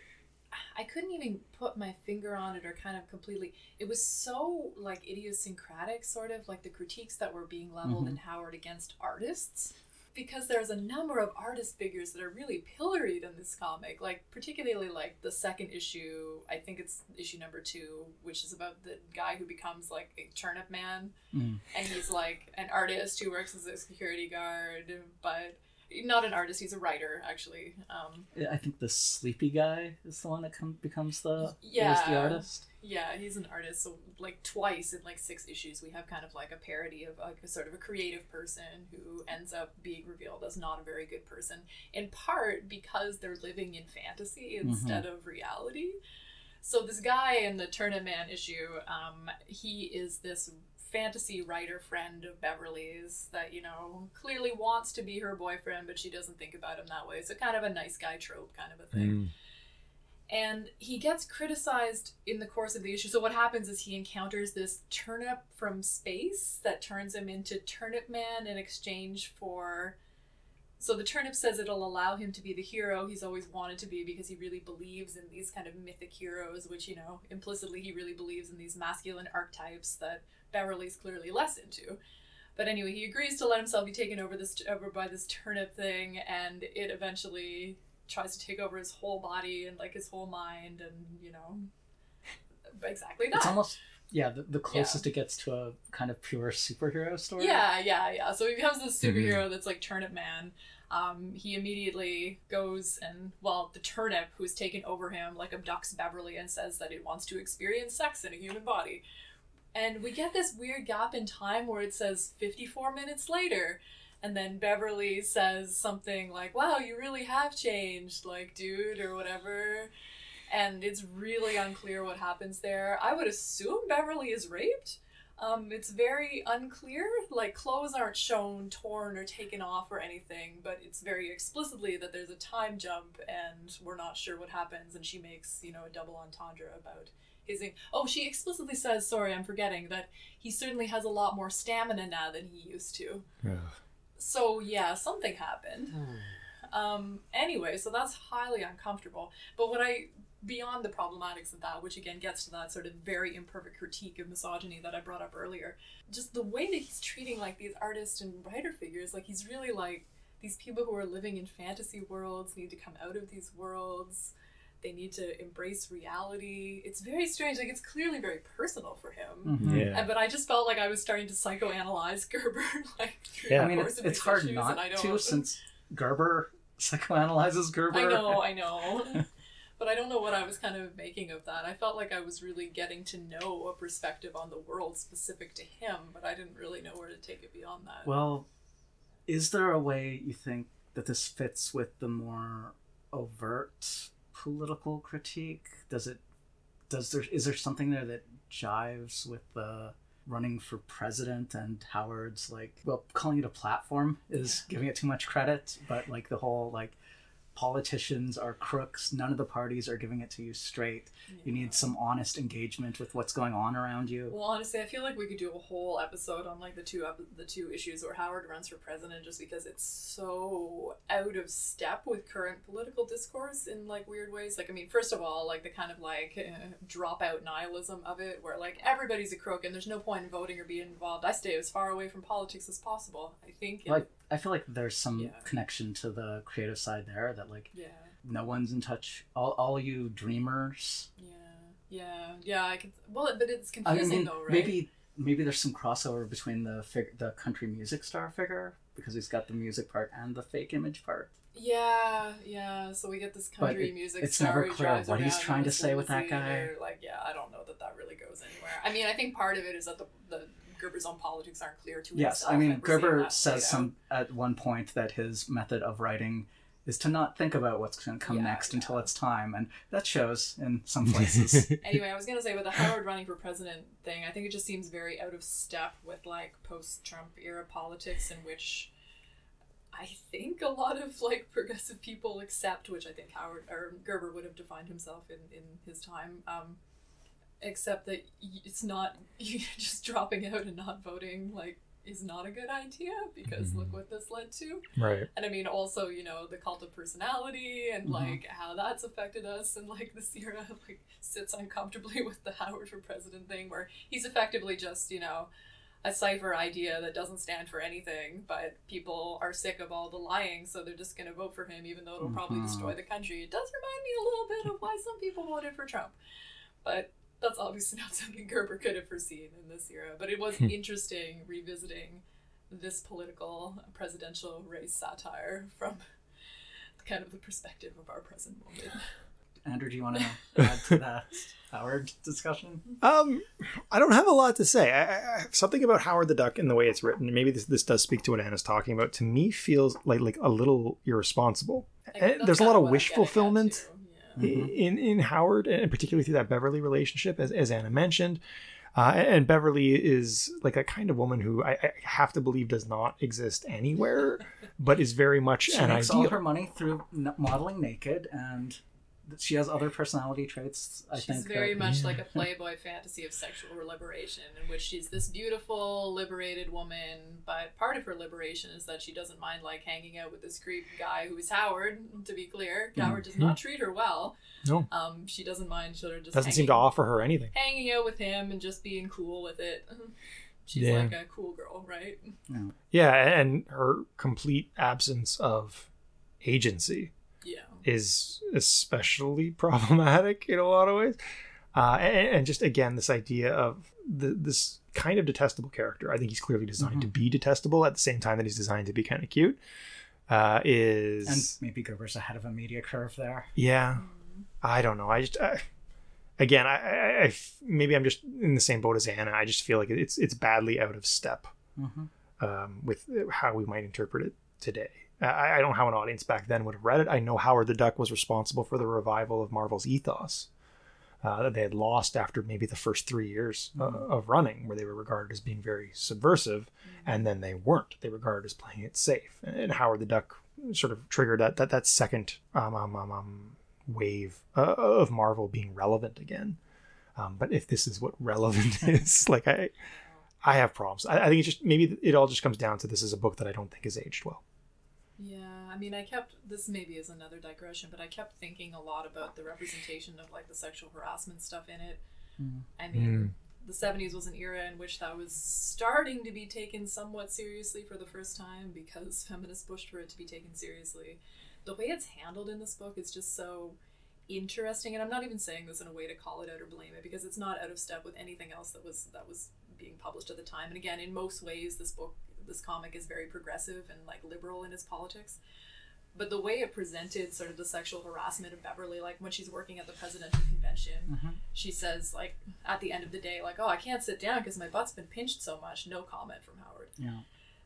I couldn't even put my finger on it or kind of completely. It was so like idiosyncratic, sort of like the critiques that were being leveled in Howard against artists. Because there's a number of artist figures that are really pilloried in this comic, like particularly like the second issue. I think it's issue number two, which is about the guy who becomes like a turnip man, Mm. and he's like an artist who works as a security guard, but not an artist. He's a writer, actually. Um, I think the sleepy guy is the one that com- becomes the, Yeah. is the artist. yeah, he's an artist. So like twice in like six issues, we have kind of like a parody of like a sort of a creative person who ends up being revealed as not a very good person, in part because they're living in fantasy instead of reality. So this guy in the Turnip Man issue, um, he is this fantasy writer friend of Beverly's that you know clearly wants to be her boyfriend, but she doesn't think about him that way. So kind of a nice guy trope kind of a thing Mm. and he gets criticized in the course of the issue. So what happens is he encounters this turnip from space that turns him into Turnip Man in exchange for. So the turnip says it'll allow him to be the hero he's always wanted to be because he really believes in these kind of mythic heroes, which you know implicitly he really believes in these masculine archetypes that Beverly's clearly less into. But anyway, he agrees to let himself be taken over this over by this turnip thing, and it eventually tries to take over his whole body and like his whole mind, and you know, exactly that. It's almost yeah, the, the closest it gets to a kind of pure superhero story. Yeah, yeah, yeah. So he becomes this superhero that's like Turnip Man. Um, he immediately goes and, well, the turnip who's taken over him, like, abducts Beverly and says that it wants to experience sex in a human body. And we get this weird gap in time where it says 54 minutes later. And then Beverly says something like, wow, you really have changed, like, dude, or whatever. And it's really unclear what happens there. I would assume Beverly is raped. Um, it's very unclear. Like clothes aren't shown torn or taken off or anything, but it's very explicitly that there's a time jump and we're not sure what happens. And she makes you know a double entendre about his. Oh, she explicitly says, "Sorry, I'm forgetting that he certainly has a lot more stamina now than he used to." yeah. So yeah, something happened. Um, anyway, so that's highly uncomfortable. But what I beyond the problematics of that, which again gets to that sort of very imperfect critique of misogyny that I brought up earlier, just the way that he's treating like these artist and writer figures, like he's really like these people who are living in fantasy worlds need to come out of these worlds. They need to embrace reality. It's very strange. Like it's clearly very personal for him. Mhm. Yeah. And, but I just felt like I was starting to psychoanalyze Gerber. like through Yeah. the I mean, course it's, of it's hard issues, not and I to don't- since Gerber psychoanalyzes Gerber. I know, I know. but I don't know what I was kind of making of that. I felt like I was really getting to know a perspective on the world specific to him, but I didn't really know where to take it beyond that. Well, is there a way you think that this fits with the more overt political critique? Does it? Does there? Is there something there that jives with the running for president and Howard's like? Well, calling it a platform is giving it too much credit, but like the whole like politicians are crooks. None of the parties are giving it to you straight. You need some honest engagement with what's going on around you. Well, honestly, I feel like we could do a whole episode on like the two ep- the two issues where Howard runs for president, just because it's so out of step with current political discourse in like weird ways. Like, I mean, first of all, like the kind of like uh, dropout nihilism of it, where like everybody's a crook and there's no point in voting or being involved. I stay as far away from politics as possible. I think. like I feel like there's some Yeah. connection to the creative side there that like yeah. no one's in touch. All, all you dreamers. Yeah, yeah, yeah. I can. Well, but it's I confusing mean, though, right? maybe maybe there's some crossover between the fig- the country music star figure because he's got the music part and the fake image part. Yeah, yeah. So we get this country it- music. it's never clear what he's trying to say with that guy. Like, yeah, I don't know that that really goes anywhere. I mean, I think part of it is that the the Gerber's own politics aren't clear to Yes, himself. I mean and we're seeing Gerber says played some at one point that his method of writing is to not think about what's going to come Yeah, next until it's time, and that shows in some places. Anyway, I was gonna say with the Howard running for president thing, I think it just seems very out of step with like post-Trump era politics, in which I think a lot of like progressive people accept, which I think Howard or Gerber would have defined himself in in his time. Um, except that it's not you just dropping out and not voting like is not a good idea because look what this led to Right. and i mean also you know the cult of personality and Mhm. like how that's affected us and like this era like sits uncomfortably with the howard for president thing where he's effectively just you know a cipher idea that doesn't stand for anything but people are sick of all the lying so they're just going to vote for him even though it'll probably Mhm. destroy the country it does remind me a little bit of why some people voted for trump but that's obviously not something Gerber could have foreseen in this era. But it was interesting revisiting this political presidential race satire from kind of the perspective of our present moment. Andrew, do you want to add to that Howard discussion? Um, I don't have a lot to say. I, I, I- something about Howard the Duck and the way it's written, maybe this this does speak to what Anna's talking about. To me, feels like like a little irresponsible. Like, Eh, that's There's a lot of wish getting at, fulfillment. Mhm. in in Howard, and particularly through that Beverly relationship, as as Anna mentioned. Uh, and Beverly is like a kind of woman who I, I have to believe does not exist anywhere, but is very much She an makes ideal. all her money through n- modeling naked, and she has other personality traits. I think she's think very that, much like a playboy fantasy of sexual liberation in which she's this beautiful liberated woman but part of her liberation is that she doesn't mind like hanging out with this creep guy who is howard to be clear howard does not treat her well No. um she doesn't mind sort of just doesn't seem to offer her anything. hanging out with him and just being cool with it she's Yeah. like a cool girl right Yeah, and her complete absence of agency yeah is especially problematic in a lot of ways. Uh, and, and just again, this idea of the, this kind of detestable character. I think he's clearly designed to be detestable at the same time that he's designed to be kind of cute. Uh, is and maybe Gerber's ahead of a media curve there. yeah, I don't know. I just I, again, I maybe I'm just in the same boat as Anna. I just feel like it's it's badly out of step hmm um, with how we might interpret it today. I, I don't know how an audience back then would have read it. I know Howard the Duck was responsible for the revival of Marvel's ethos uh, that they had lost after maybe the first three years uh, of running, where they were regarded as being very subversive, and then they weren't. They were regarded as playing it safe. And Howard the Duck sort of triggered that that that second um, um, um, um, wave uh, of Marvel being relevant again. Um, but if this is what relevant is, like I, I have problems. I, I think it just maybe it all just comes down to this is a book that I don't think is aged well. Yeah, I mean, I kept this maybe is another digression, but I kept thinking a lot about the representation of like the sexual harassment stuff in it. Mm. I mean, the '70s was an era in which that was starting to be taken somewhat seriously for the first time because feminists pushed for it to be taken seriously. The way it's handled in this book is just so interesting, and I'm not even saying this in a way to call it out or blame it because it's not out of step with anything else that was that was being published at the time. And again, in most ways, this book, this comic is very progressive and like liberal in its politics. But the way it presented sort of the sexual harassment of Beverly, like when she's working at the presidential convention, Mhm. she says like at the end of the day, like, "Oh, I can't sit down because my butt's been pinched so much." No comment from Howard. Yeah.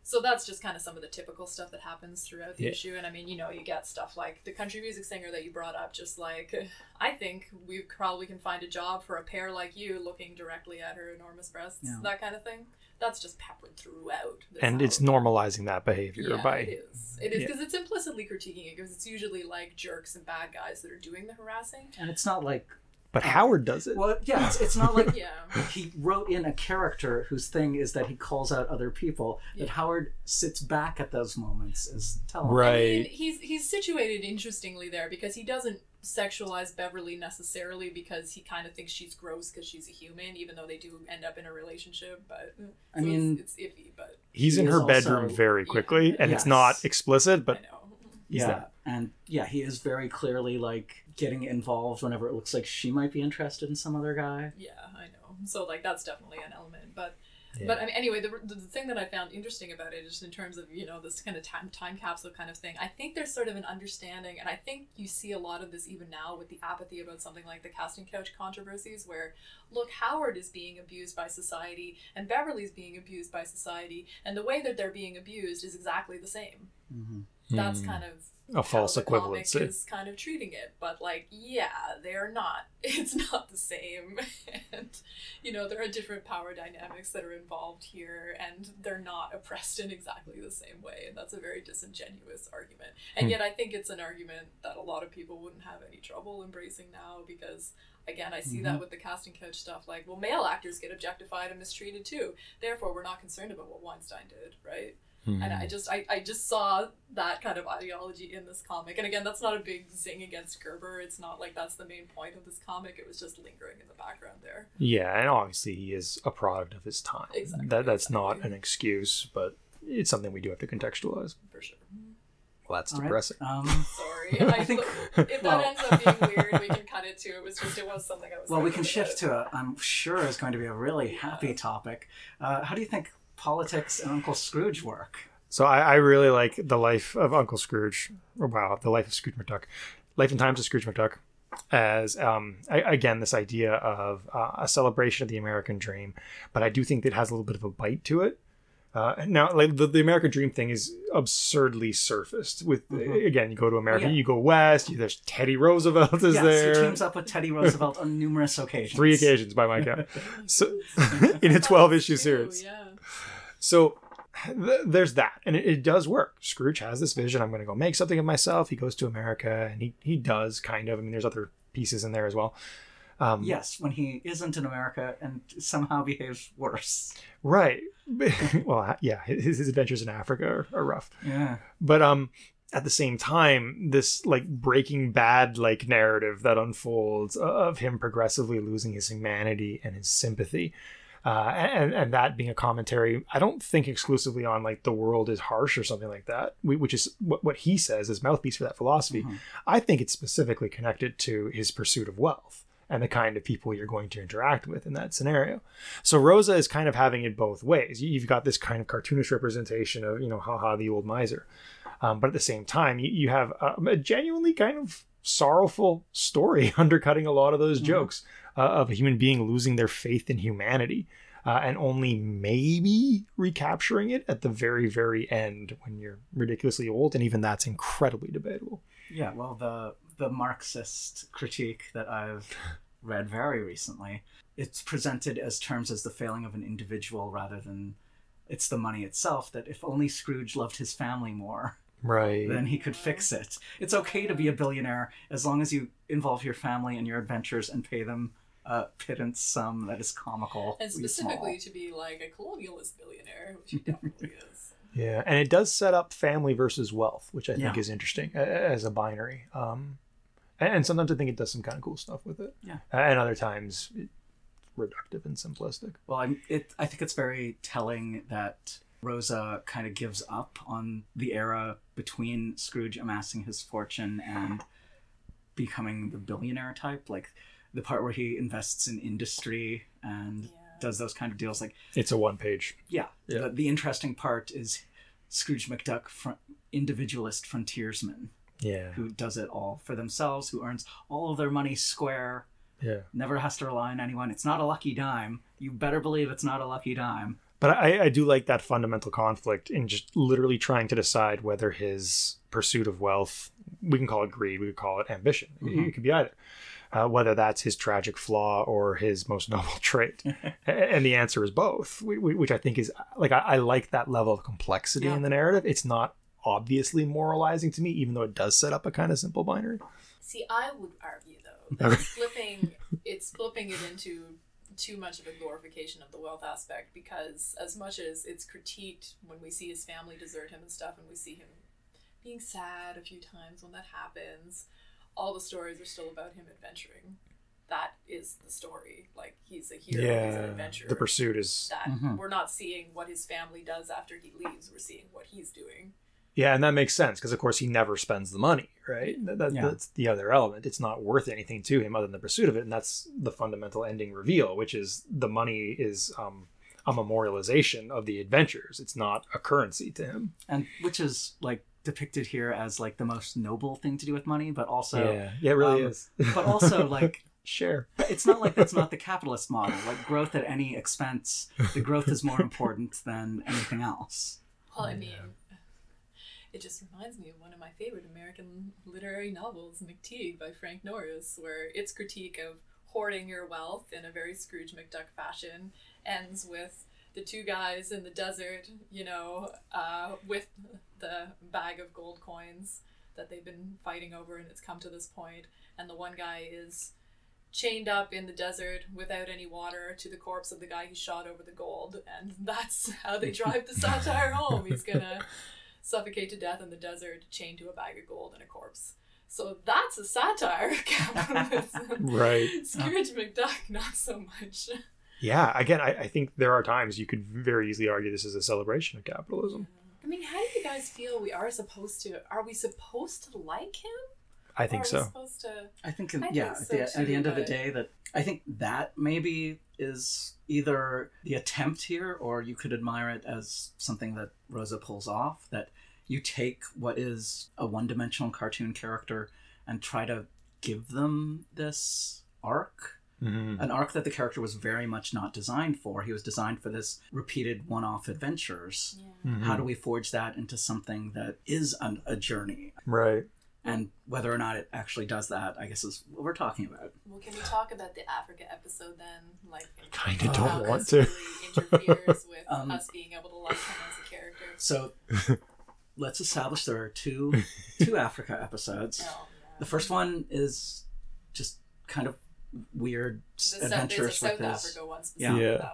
So that's just kind of some of the typical stuff that happens throughout the Yeah. issue. And I mean, you know, you get stuff like the country music singer that you brought up, just like, I think we probably can find a job for a pair like you looking directly at her enormous breasts, Yeah. that kind of thing. That's just peppered throughout. this and it's normalizing that behavior Yeah, by it is. It is yeah. because it's implicitly critiquing it because it's usually like jerks and bad guys that are doing the harassing. And it's not like but howard does it well, yeah, it's, it's not like Yeah. he wrote in a character whose thing is that he calls out other people. That Howard sits back at those moments as telling. Right. I mean, he's he's situated interestingly there because he doesn't sexualize Beverly necessarily because he kind of thinks she's gross because she's a human, even though they do end up in a relationship. But I so mean- it's, it's iffy. But he's He in is her also- bedroom very quickly and it's not explicit I but know. yeah, there. and yeah, he is very clearly like getting involved whenever it looks like she might be interested in some other guy. Yeah, I know. So like that's definitely an element, but. Yeah. But I mean, anyway, the, the, the thing that I found interesting about it, just in terms of you know this kind of time time capsule kind of thing, I think there's sort of an understanding, and I think you see a lot of this even now with the apathy about something like the casting couch controversies, where look, Howard is being abused by society, and Beverly's being abused by society, and the way that they're being abused is exactly the same. hmm That's Hmm. kind of a false how the comic equivalency is kind of treating it but like yeah they're not it's not the same. And you know there are different power dynamics that are involved here and they're not oppressed in exactly the same way and that's a very disingenuous argument. And Hmm. yet i think it's an argument that a lot of people wouldn't have any trouble embracing now because again i see that with the casting couch stuff like well male actors get objectified and mistreated too. Therefore we're not concerned about what weinstein did right Hmm. and I just I, I just saw that kind of ideology in this comic. And again, that's not a big zing against Gerber. It's not like that's the main point of this comic. It was just lingering in the background there. yeah and obviously he is a product of his time Exactly, that that's not an excuse but it's something we do have to contextualize For sure. well that's All right. depressing Um, Sorry. I, I think- if that well- ends up being weird, we can cut it too. It was just it was something I was well, we thinking can shift about. to a. I'm sure is going to be a really happy topic. Uh, how do you think politics and Uncle Scrooge work? So I, I really like the life of Uncle Scrooge. Or wow, the life of Scrooge McDuck, life and times of Scrooge McDuck, as um, I, again this idea of uh, a celebration of the American dream. But I do think that it has a little bit of a bite to it. Uh, now, like the, the American dream thing is absurdly surfaced. With Mhm. again, you go to America, Yeah. you go west. You, there's Teddy Roosevelt is yes, there. he teams up with Teddy Roosevelt on numerous occasions. Three occasions by my count. So in a twelve issue series. Yeah. So th- there's that, and it, it does work. Scrooge has this vision: I'm going to go make something of myself. He goes to America, and he he does kind of. I mean, there's other pieces in there as well. Um, Yes, when he isn't in America and somehow behaves worse. right. well, yeah, his, his adventures in Africa are, are rough, Yeah. but um, at the same time, this like Breaking Bad like narrative that unfolds of him progressively losing his humanity and his sympathy. Uh, and and that being a commentary, I don't think exclusively on like the world is harsh or something like that, which is what, what he says is mouthpiece for that philosophy. Mhm. I think it's specifically connected to his pursuit of wealth and the kind of people you're going to interact with in that scenario. So Rosa is kind of having it both ways. You- You've got this kind of cartoonish representation of you know, haha, the old miser, um, but at the same time, you, you have a, a genuinely kind of sorrowful story undercutting a lot of those Mhm. jokes uh, of a human being losing their faith in humanity. Uh, and only maybe recapturing it at the very, very end when you're ridiculously old, and even that's incredibly debatable. Yeah, well, the the Marxist critique that I've read very recently, it's presented as terms as the failing of an individual rather than it's the money itself. That if only Scrooge loved his family more, Right. then he could fix it. It's okay to be a billionaire as long as you involve your family in your adventures and pay them a pittance sum that is comical. And specifically to be like a colonialist billionaire, which he definitely is. Yeah, and it does set up family versus wealth, which I think Yeah. is interesting a- a- as a binary. Um, and, and sometimes I think it does some kind of cool stuff with it. Yeah. Uh, and other times, it's reductive and simplistic. Well, I'm, it, I think it's very telling that Rosa kind of gives up on the era between Scrooge amassing his fortune and becoming the billionaire type, like the part where he invests in industry and Yeah. does those kind of deals. Like, It's a one page. yeah, Yeah. The, the interesting part is Scrooge McDuck, front, individualist frontiersman Yeah. who does it all for themselves, who earns all of their money square, Yeah. never has to rely on anyone. It's not a lucky dime. You better believe it's not a lucky dime. But I, I do like that fundamental conflict in just literally trying to decide whether his pursuit of wealth, we can call it greed, we could call it ambition. It- It could be either. Uh, whether that's his tragic flaw or his most noble trait. And the answer is both, wh- wh- which I think is like, I, I like that level of complexity Yeah. in the narrative. It's not obviously moralizing to me, even though it does set up a kind of simple binary. See, I would argue though that Okay. it's flipping it's flipping it into too much of a glorification of the wealth aspect because as much as it's critiqued when we see his family desert him and stuff and we see him being sad a few times when that happens, all the stories are still about him adventuring. That is the story. Like he's a hero, yeah, he's an adventurer. the pursuit is that Mhm. we're not seeing what his family does after he leaves, we're seeing what he's doing. Yeah, and that makes sense because, of course, he never spends the money, right? That, that- Yeah. That's the other element. It's not worth anything to him other than the pursuit of it, and that's the fundamental ending reveal, which is the money is um, a memorialization of the adventures. It's not a currency to him. And which is like depicted here as like the most noble thing to do with money, but also yeah, yeah, it really um, is. but also like share. it's not like that's not the capitalist model. Like growth at any expense, the growth is more important than anything else. Well, I mean, it just reminds me of one of my favorite American literary novels, McTeague by Frank Norris, where its critique of hoarding your wealth in a very Scrooge McDuck fashion ends with the two guys in the desert, you know, uh, with the bag of gold coins that they've been fighting over, and it's come to this point, and the one guy is chained up in the desert without any water to the corpse of the guy he shot over the gold. And that's how they drive the satire home. He's gonna suffocate to death in the desert chained to a bag of gold and a corpse so that's a satire of capitalism Right. scrooge mcduck not so much Yeah, again, I, I think there are times you could very easily argue this is a celebration of capitalism. i mean how do you guys feel we are supposed to are we supposed to like him I think so. to I think, I yeah, think at, so the, at the too, end of the day, that I think that maybe is either the attempt here, or you could admire it as something that Rosa pulls off. That you take what is a one-dimensional cartoon character and try to give them this arc Mhm. an arc that the character was very much not designed for. He was designed for this repeated one-off adventures. yeah. Mhm. How do we forge that into something that is an, a journey? Right. And whether or not it actually does that, I guess, is what we're talking about. Well, can we talk about the Africa episode then? Like, in Kinda don't want to. Really interferes with Um, us being able to like him as a character. So let's establish there are two two Africa episodes. Oh, The first one is just kind of weird s- The South, there's a adventures South with his, Africa one Yeah. specific Yeah.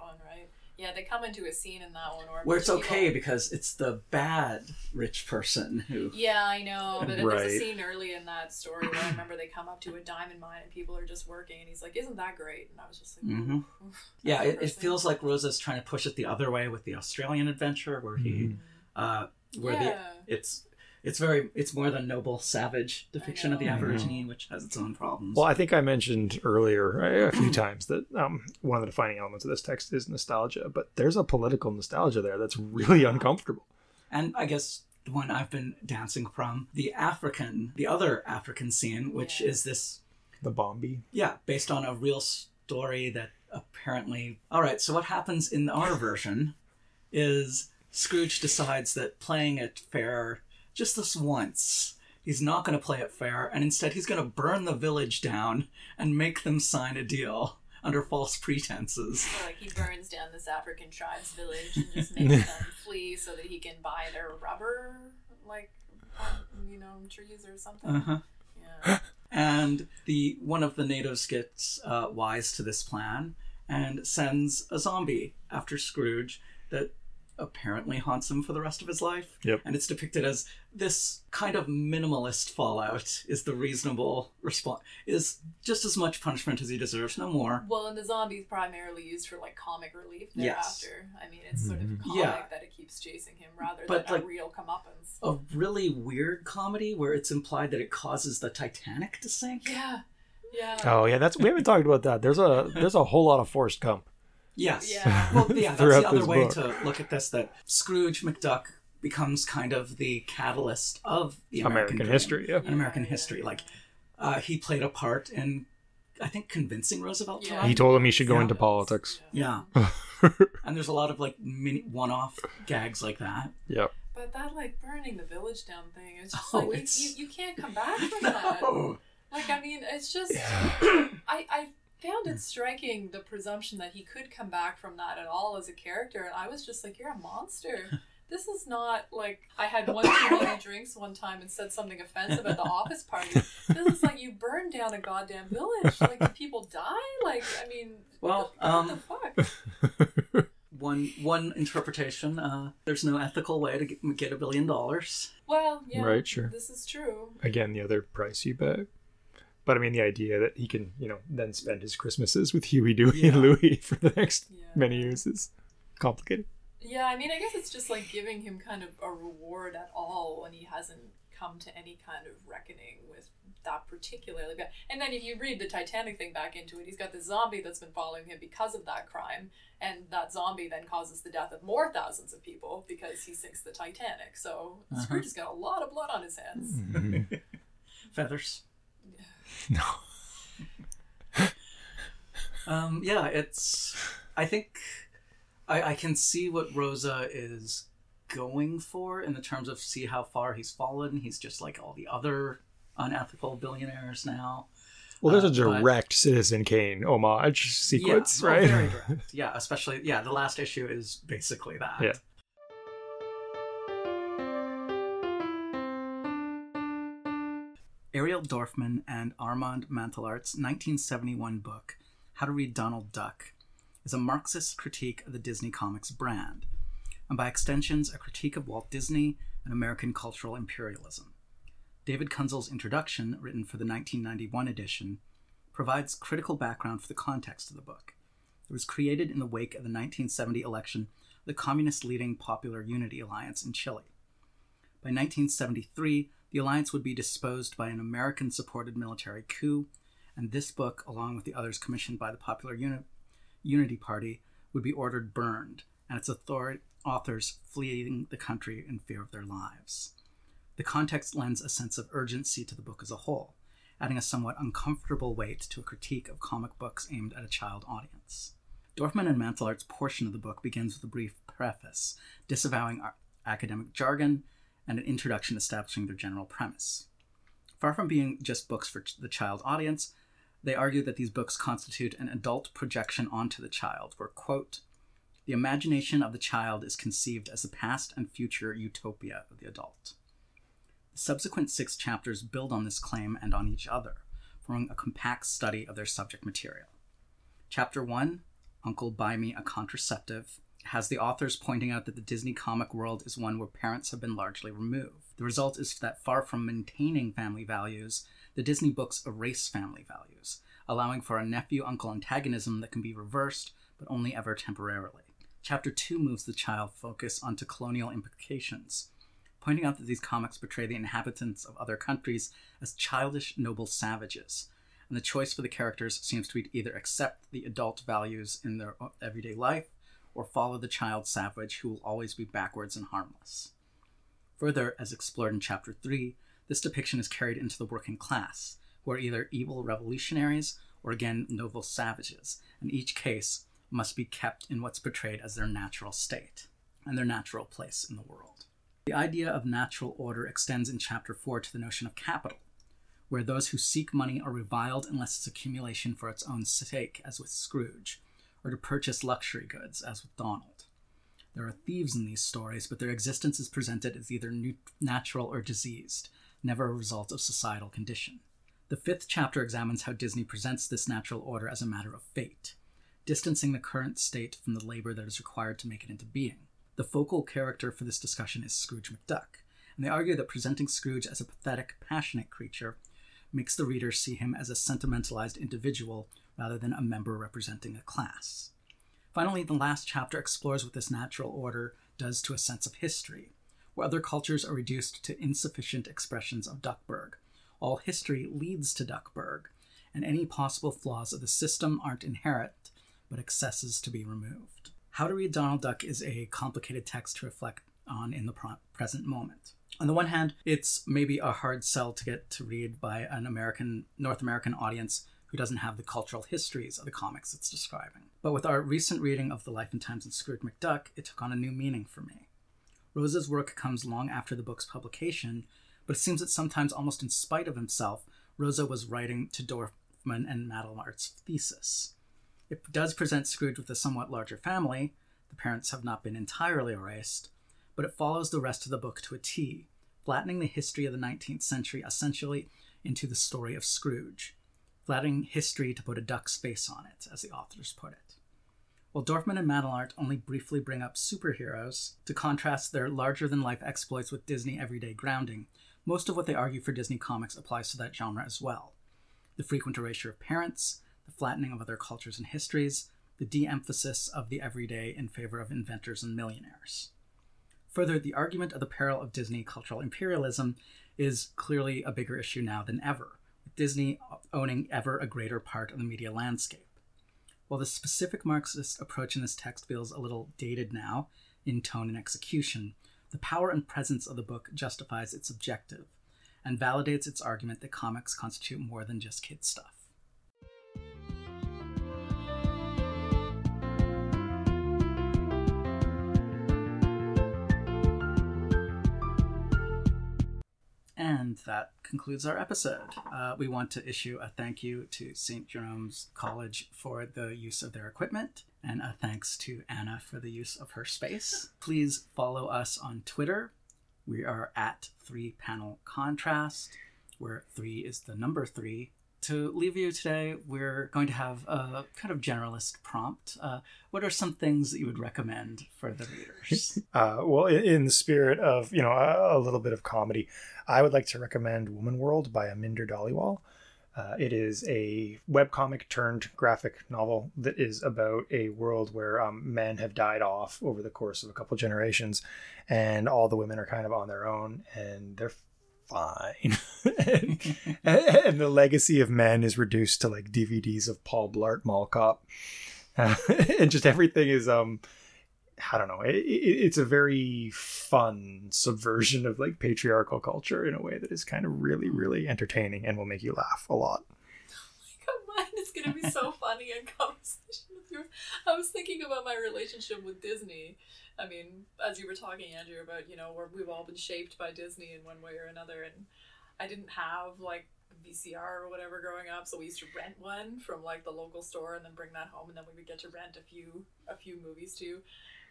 That one, right? Yeah, they come into a scene in that one where, where it's people- okay because it's the bad rich person who Yeah, I know, but there's a scene early in that story where I remember they come up to a diamond mine and people are just working, and he's like, "Isn't that great?" And I was just like, Mhm. "Ooh, ooh, yeah it, it feels like Rosa's trying to push it the other way with the Australian adventure where he Mhm. uh where yeah. the it's it's very it's more than noble savage depiction of the. Aborigine which has its own problems. Well, I think I mentioned earlier a few times that um, one of the defining elements of this text is nostalgia, but there's a political nostalgia there that's really uncomfortable. and I guess the one I've been dancing from the African the other African scene which Yeah. is this The Bombie. Yeah, based on a real story that apparently. All right, so what happens in our version is Scrooge decides that playing it fair just this once, he's not going to play it fair, and instead he's going to burn the village down and make them sign a deal under false pretenses. So, like he burns down this African tribe's village and just makes them flee so that he can buy their rubber, like you know, trees or something. Uh-huh. Yeah. And the one of the natives gets uh, wise to this plan and sends a zombie after Scrooge that apparently haunts him for the rest of his life. Yep. And it's depicted as this kind of minimalist fallout is the reasonable response, is just as much punishment as he deserves, no more. Well, and the zombies primarily used for like comic relief Yes. thereafter. I mean, it's sort of Mhm. comic Yeah. that it keeps chasing him rather But, than like- a real comeuppance. A really weird comedy where it's implied that it causes the Titanic to sink. Yeah, yeah, Oh yeah, that's we haven't talked about that. There's a there's a whole lot of Forrest Gump. Yes. Yeah. Well, yeah, that's the other way book. to look at this that Scrooge McDuck becomes kind of the catalyst of the American, American dream history, yeah. and American history. Like, uh, he played a part in, I think, convincing Roosevelt to Yeah. run. He told him he should go Yeah. into politics. Yeah. and there's a lot of like mini one-off gags like that. Yep. But that like burning the village down thing, it's just Oh, like you, it's- you, you can't come back from that. No. Like I mean, it's just I I found it striking the presumption that he could come back from that at all as a character, and I was just like, you're a monster. This is not like I had one too many drinks one time and said something offensive at the office party. This is like you burned down a goddamn village. Like did people die? Like I mean, Well, what um, the fuck? One one interpretation: uh, there's no ethical way to get, get a billion dollars. Well, yeah, Right, sure. This is true. Again, the other price you pay. But I mean, the idea that he can, you know, then spend his Christmases with Huey, Dewey, Yeah. and Louie for the next Yeah. many years is complicated. Yeah, I mean, I guess it's just like giving him kind of a reward at all when he hasn't come to any kind of reckoning with that particularly bad. And then if you read the Titanic thing back into it, he's got this zombie that's been following him because of that crime, and that zombie then causes the death of more thousands of people because he sinks the Titanic. So Uh-huh. Scrooge has got a lot of blood on his hands. Mm-hmm. Feathers. No. Um, yeah, it's. I think I, I can see what Rosa is going for in the terms of see how far he's fallen. He's just like all the other unethical billionaires now. Well, there's a Uh, but- direct Citizen Kane homage sequence, yeah, right? very direct. Yeah, especially yeah. The last issue is basically that. Yeah. Ariel Dorfman and Armand Mattelart's 1971 book, How to Read Donald Duck, is a Marxist critique of the Disney Comics brand, and by extensions, a critique of Walt Disney and American cultural imperialism. David Kunzle's introduction, written for the 1991 edition, provides critical background for the context of the book. It was created in the wake of the 1970 election the communist leading Popular Unity Alliance in Chile. By 1973, the alliance would be disposed by an American supported military coup, and this book, along with the others commissioned by the Popular Uni- Unity Party, would be ordered burned, and its author- authors fleeing the country in fear of their lives. The context lends a sense of urgency to the book as a whole, adding a somewhat uncomfortable weight to a critique of comic books aimed at a child audience. Dorfman and Mattelart's portion of the book begins with a brief preface, disavowing academic jargon and an introduction establishing their general premise. Far from being just books for the child audience, they argue that these books constitute an adult projection onto the child, where, quote, the imagination of the child is conceived as the past and future utopia of the adult. The subsequent six chapters build on this claim and on each other, forming a compact study of their subject material. Chapter 1, Uncle Buy Me a Contraceptive, has the authors pointing out that the Disney comic world is one where parents have been largely removed. The result is that far from maintaining family values, the Disney books erase family values, allowing for a nephew uncle antagonism that can be reversed, but only ever temporarily. Chapter 2 moves the child focus onto colonial implications, pointing out that these comics portray the inhabitants of other countries as childish, noble savages, and the choice for the characters seems to be to either accept the adult values in their everyday life or follow the child savage who will always be backwards and harmless. Further, as explored in Chapter 3, this depiction is carried into the working class, who are either evil revolutionaries or again noble savages, and each case must be kept in what's portrayed as their natural state and their natural place in the world. The idea of natural order extends in Chapter 4 to the notion of capital, where those who seek money are reviled unless it's accumulation for its own sake, as with Scrooge, or to purchase luxury goods, as with Donald. There are thieves in these stories, but their existence is presented as either natural or diseased, never a result of societal condition. The fifth chapter examines how Disney presents this natural order as a matter of fate, distancing the current state from the labor that is required to make it into being. The focal character for this discussion is Scrooge McDuck, and they argue that presenting Scrooge as a pathetic, passionate creature makes the reader see him as a sentimentalized individual rather than a member representing a class. Finally, the last chapter explores what this natural order does to a sense of history, where other cultures are reduced to insufficient expressions of Duckburg. All history leads to Duckburg, and any possible flaws of the system aren't inherent, but excesses to be removed. How to Read Donald Duck is a complicated text to reflect on in the pro- present moment. On the one hand, it's maybe a hard sell to get to read by an American, North American audience who doesn't have the cultural histories of the comics it's describing. But with our recent reading of The Life and Times of Scrooge McDuck, it took on a new meaning for me. Rosa's work comes long after the book's publication, but it seems that sometimes, almost in spite of himself, Rosa was writing to Dorfman and Mattelart's thesis. It does present Scrooge with a somewhat larger family, the parents have not been entirely erased, but it follows the rest of the book to a T, flattening the history of the 19th century essentially into the story of Scrooge, flattening history to put a duck's face on it, as the authors put it. While Dorfman and Mattelart only briefly bring up superheroes to contrast their larger than life exploits with Disney everyday grounding, most of what they argue for Disney comics applies to that genre as well. The frequent erasure of parents, the flattening of other cultures and histories, the de emphasis of the everyday in favor of inventors and millionaires. Further, the argument of the peril of Disney cultural imperialism is clearly a bigger issue now than ever, Disney owning ever a greater part of the media landscape. While the specific Marxist approach in this text feels a little dated now, in tone and execution, the power and presence of the book justifies its objective and validates its argument that comics constitute more than just kid stuff. And that concludes our episode. Uh, we want to issue a thank you to St. Jerome's College for the use of their equipment, and a thanks to Anna for the use of her space. Please follow us on Twitter. We are at Three Panel Contrast, where three is the number three. To leave you today, we're going to have a kind of generalist prompt. Uh, what are some things that you would recommend for the readers? Uh, well, in, the spirit of you know a, a little bit of comedy, I would like to recommend Woman World by Aminder Dhaliwal. Uh, it is a webcomic turned graphic novel that is about a world where um, men have died off over the course of a couple generations, and all the women are kind of on their own, and they're fine. and, and the legacy of men is reduced to like DVDs of Paul Blart Mall Cop, uh, and just everything is um I don't know. It, it, it's a very fun subversion of like patriarchal culture in a way that is kind of really, really entertaining and will make you laugh a lot. Come on, it's gonna be so funny in conversation with you. I was thinking about my relationship with Disney. I mean, as you were talking, Andrew, about you know where we've all been shaped by Disney in one way or another, and I didn't have like VCR or whatever growing up, so we used to rent one from like the local store and then bring that home, and then we would get to rent a few a few movies too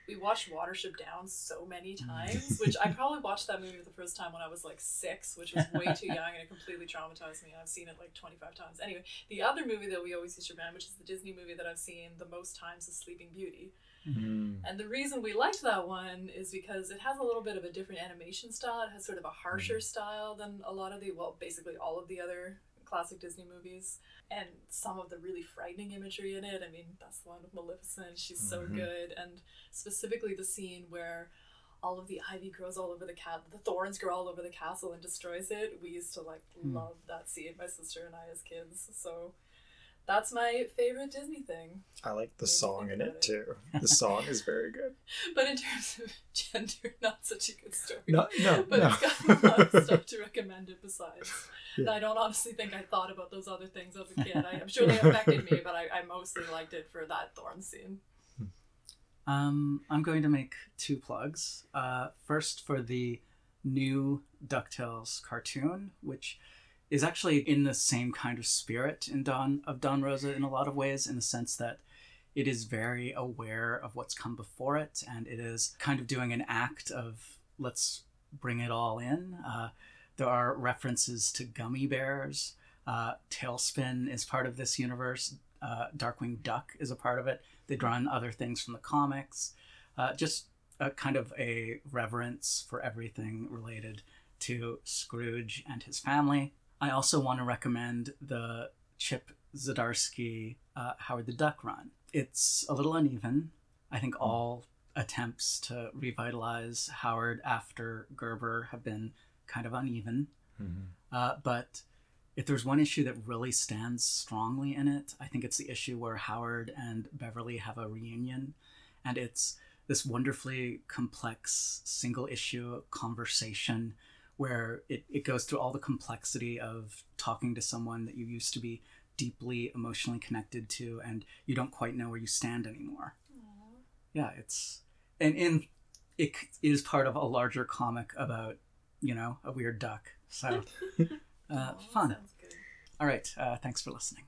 we watched Watership Down so many mm. times, which I probably watched that movie the first time when I was like six, which was way too young and it completely traumatized me. I've seen it like 25 times. Anyway, the other movie that we always used to rent, which is the Disney movie that I've seen the most times, is Sleeping Beauty. Mm. And the reason we liked that one is because it has a little bit of a different animation style. It has sort of a harsher style than a lot of the, well, basically all of the other classic Disney movies. And some of the really frightening imagery in it. I mean, that's the one with Maleficent. She's so Mhm. good. And specifically the scene where all of the ivy grows all over the cat, the thorns grow all over the castle and destroys it. We used to like Hmm. love that scene, my sister and I as kids. So that's my favorite Disney thing. I like the Maybe song in it it. too. The song is very good. But in terms of gender, not such a good story. No, no, but no. it's got a lot of stuff to recommend it besides. Yeah. And I don't honestly think I thought about those other things as a kid. I, I'm sure they affected me, but I, I mostly liked it for that thorn scene. Um, I'm going to make two plugs. Uh, first, for the new DuckTales cartoon, which is actually in the same kind of spirit in Don of Don Rosa in a lot of ways, in the sense that it is very aware of what's come before it, and it is kind of doing an act of let's bring it all in. Uh, there are references to Gummi Bears. Uh, TaleSpin is part of this universe. Uh, Darkwing Duck is a part of it. They draw in other things from the comics. Uh, just a kind of a reverence for everything related to Scrooge and his family. I also want to recommend the Chip Zdarsky uh, Howard the Duck run. It's a little uneven. I think all attempts to revitalize Howard after Gerber have been kind of uneven. Uh, but if there's one issue that really stands strongly in it, I think it's the issue where Howard and Beverly have a reunion. And it's this wonderfully complex single issue conversation where it, it goes through all the complexity of talking to someone that you used to be deeply emotionally connected to and you don't quite know where you stand anymore. Yeah, it's and in it is part of a larger comic about, you know, a weird duck. So uh, Aw, fun. All right. Uh, thanks for listening.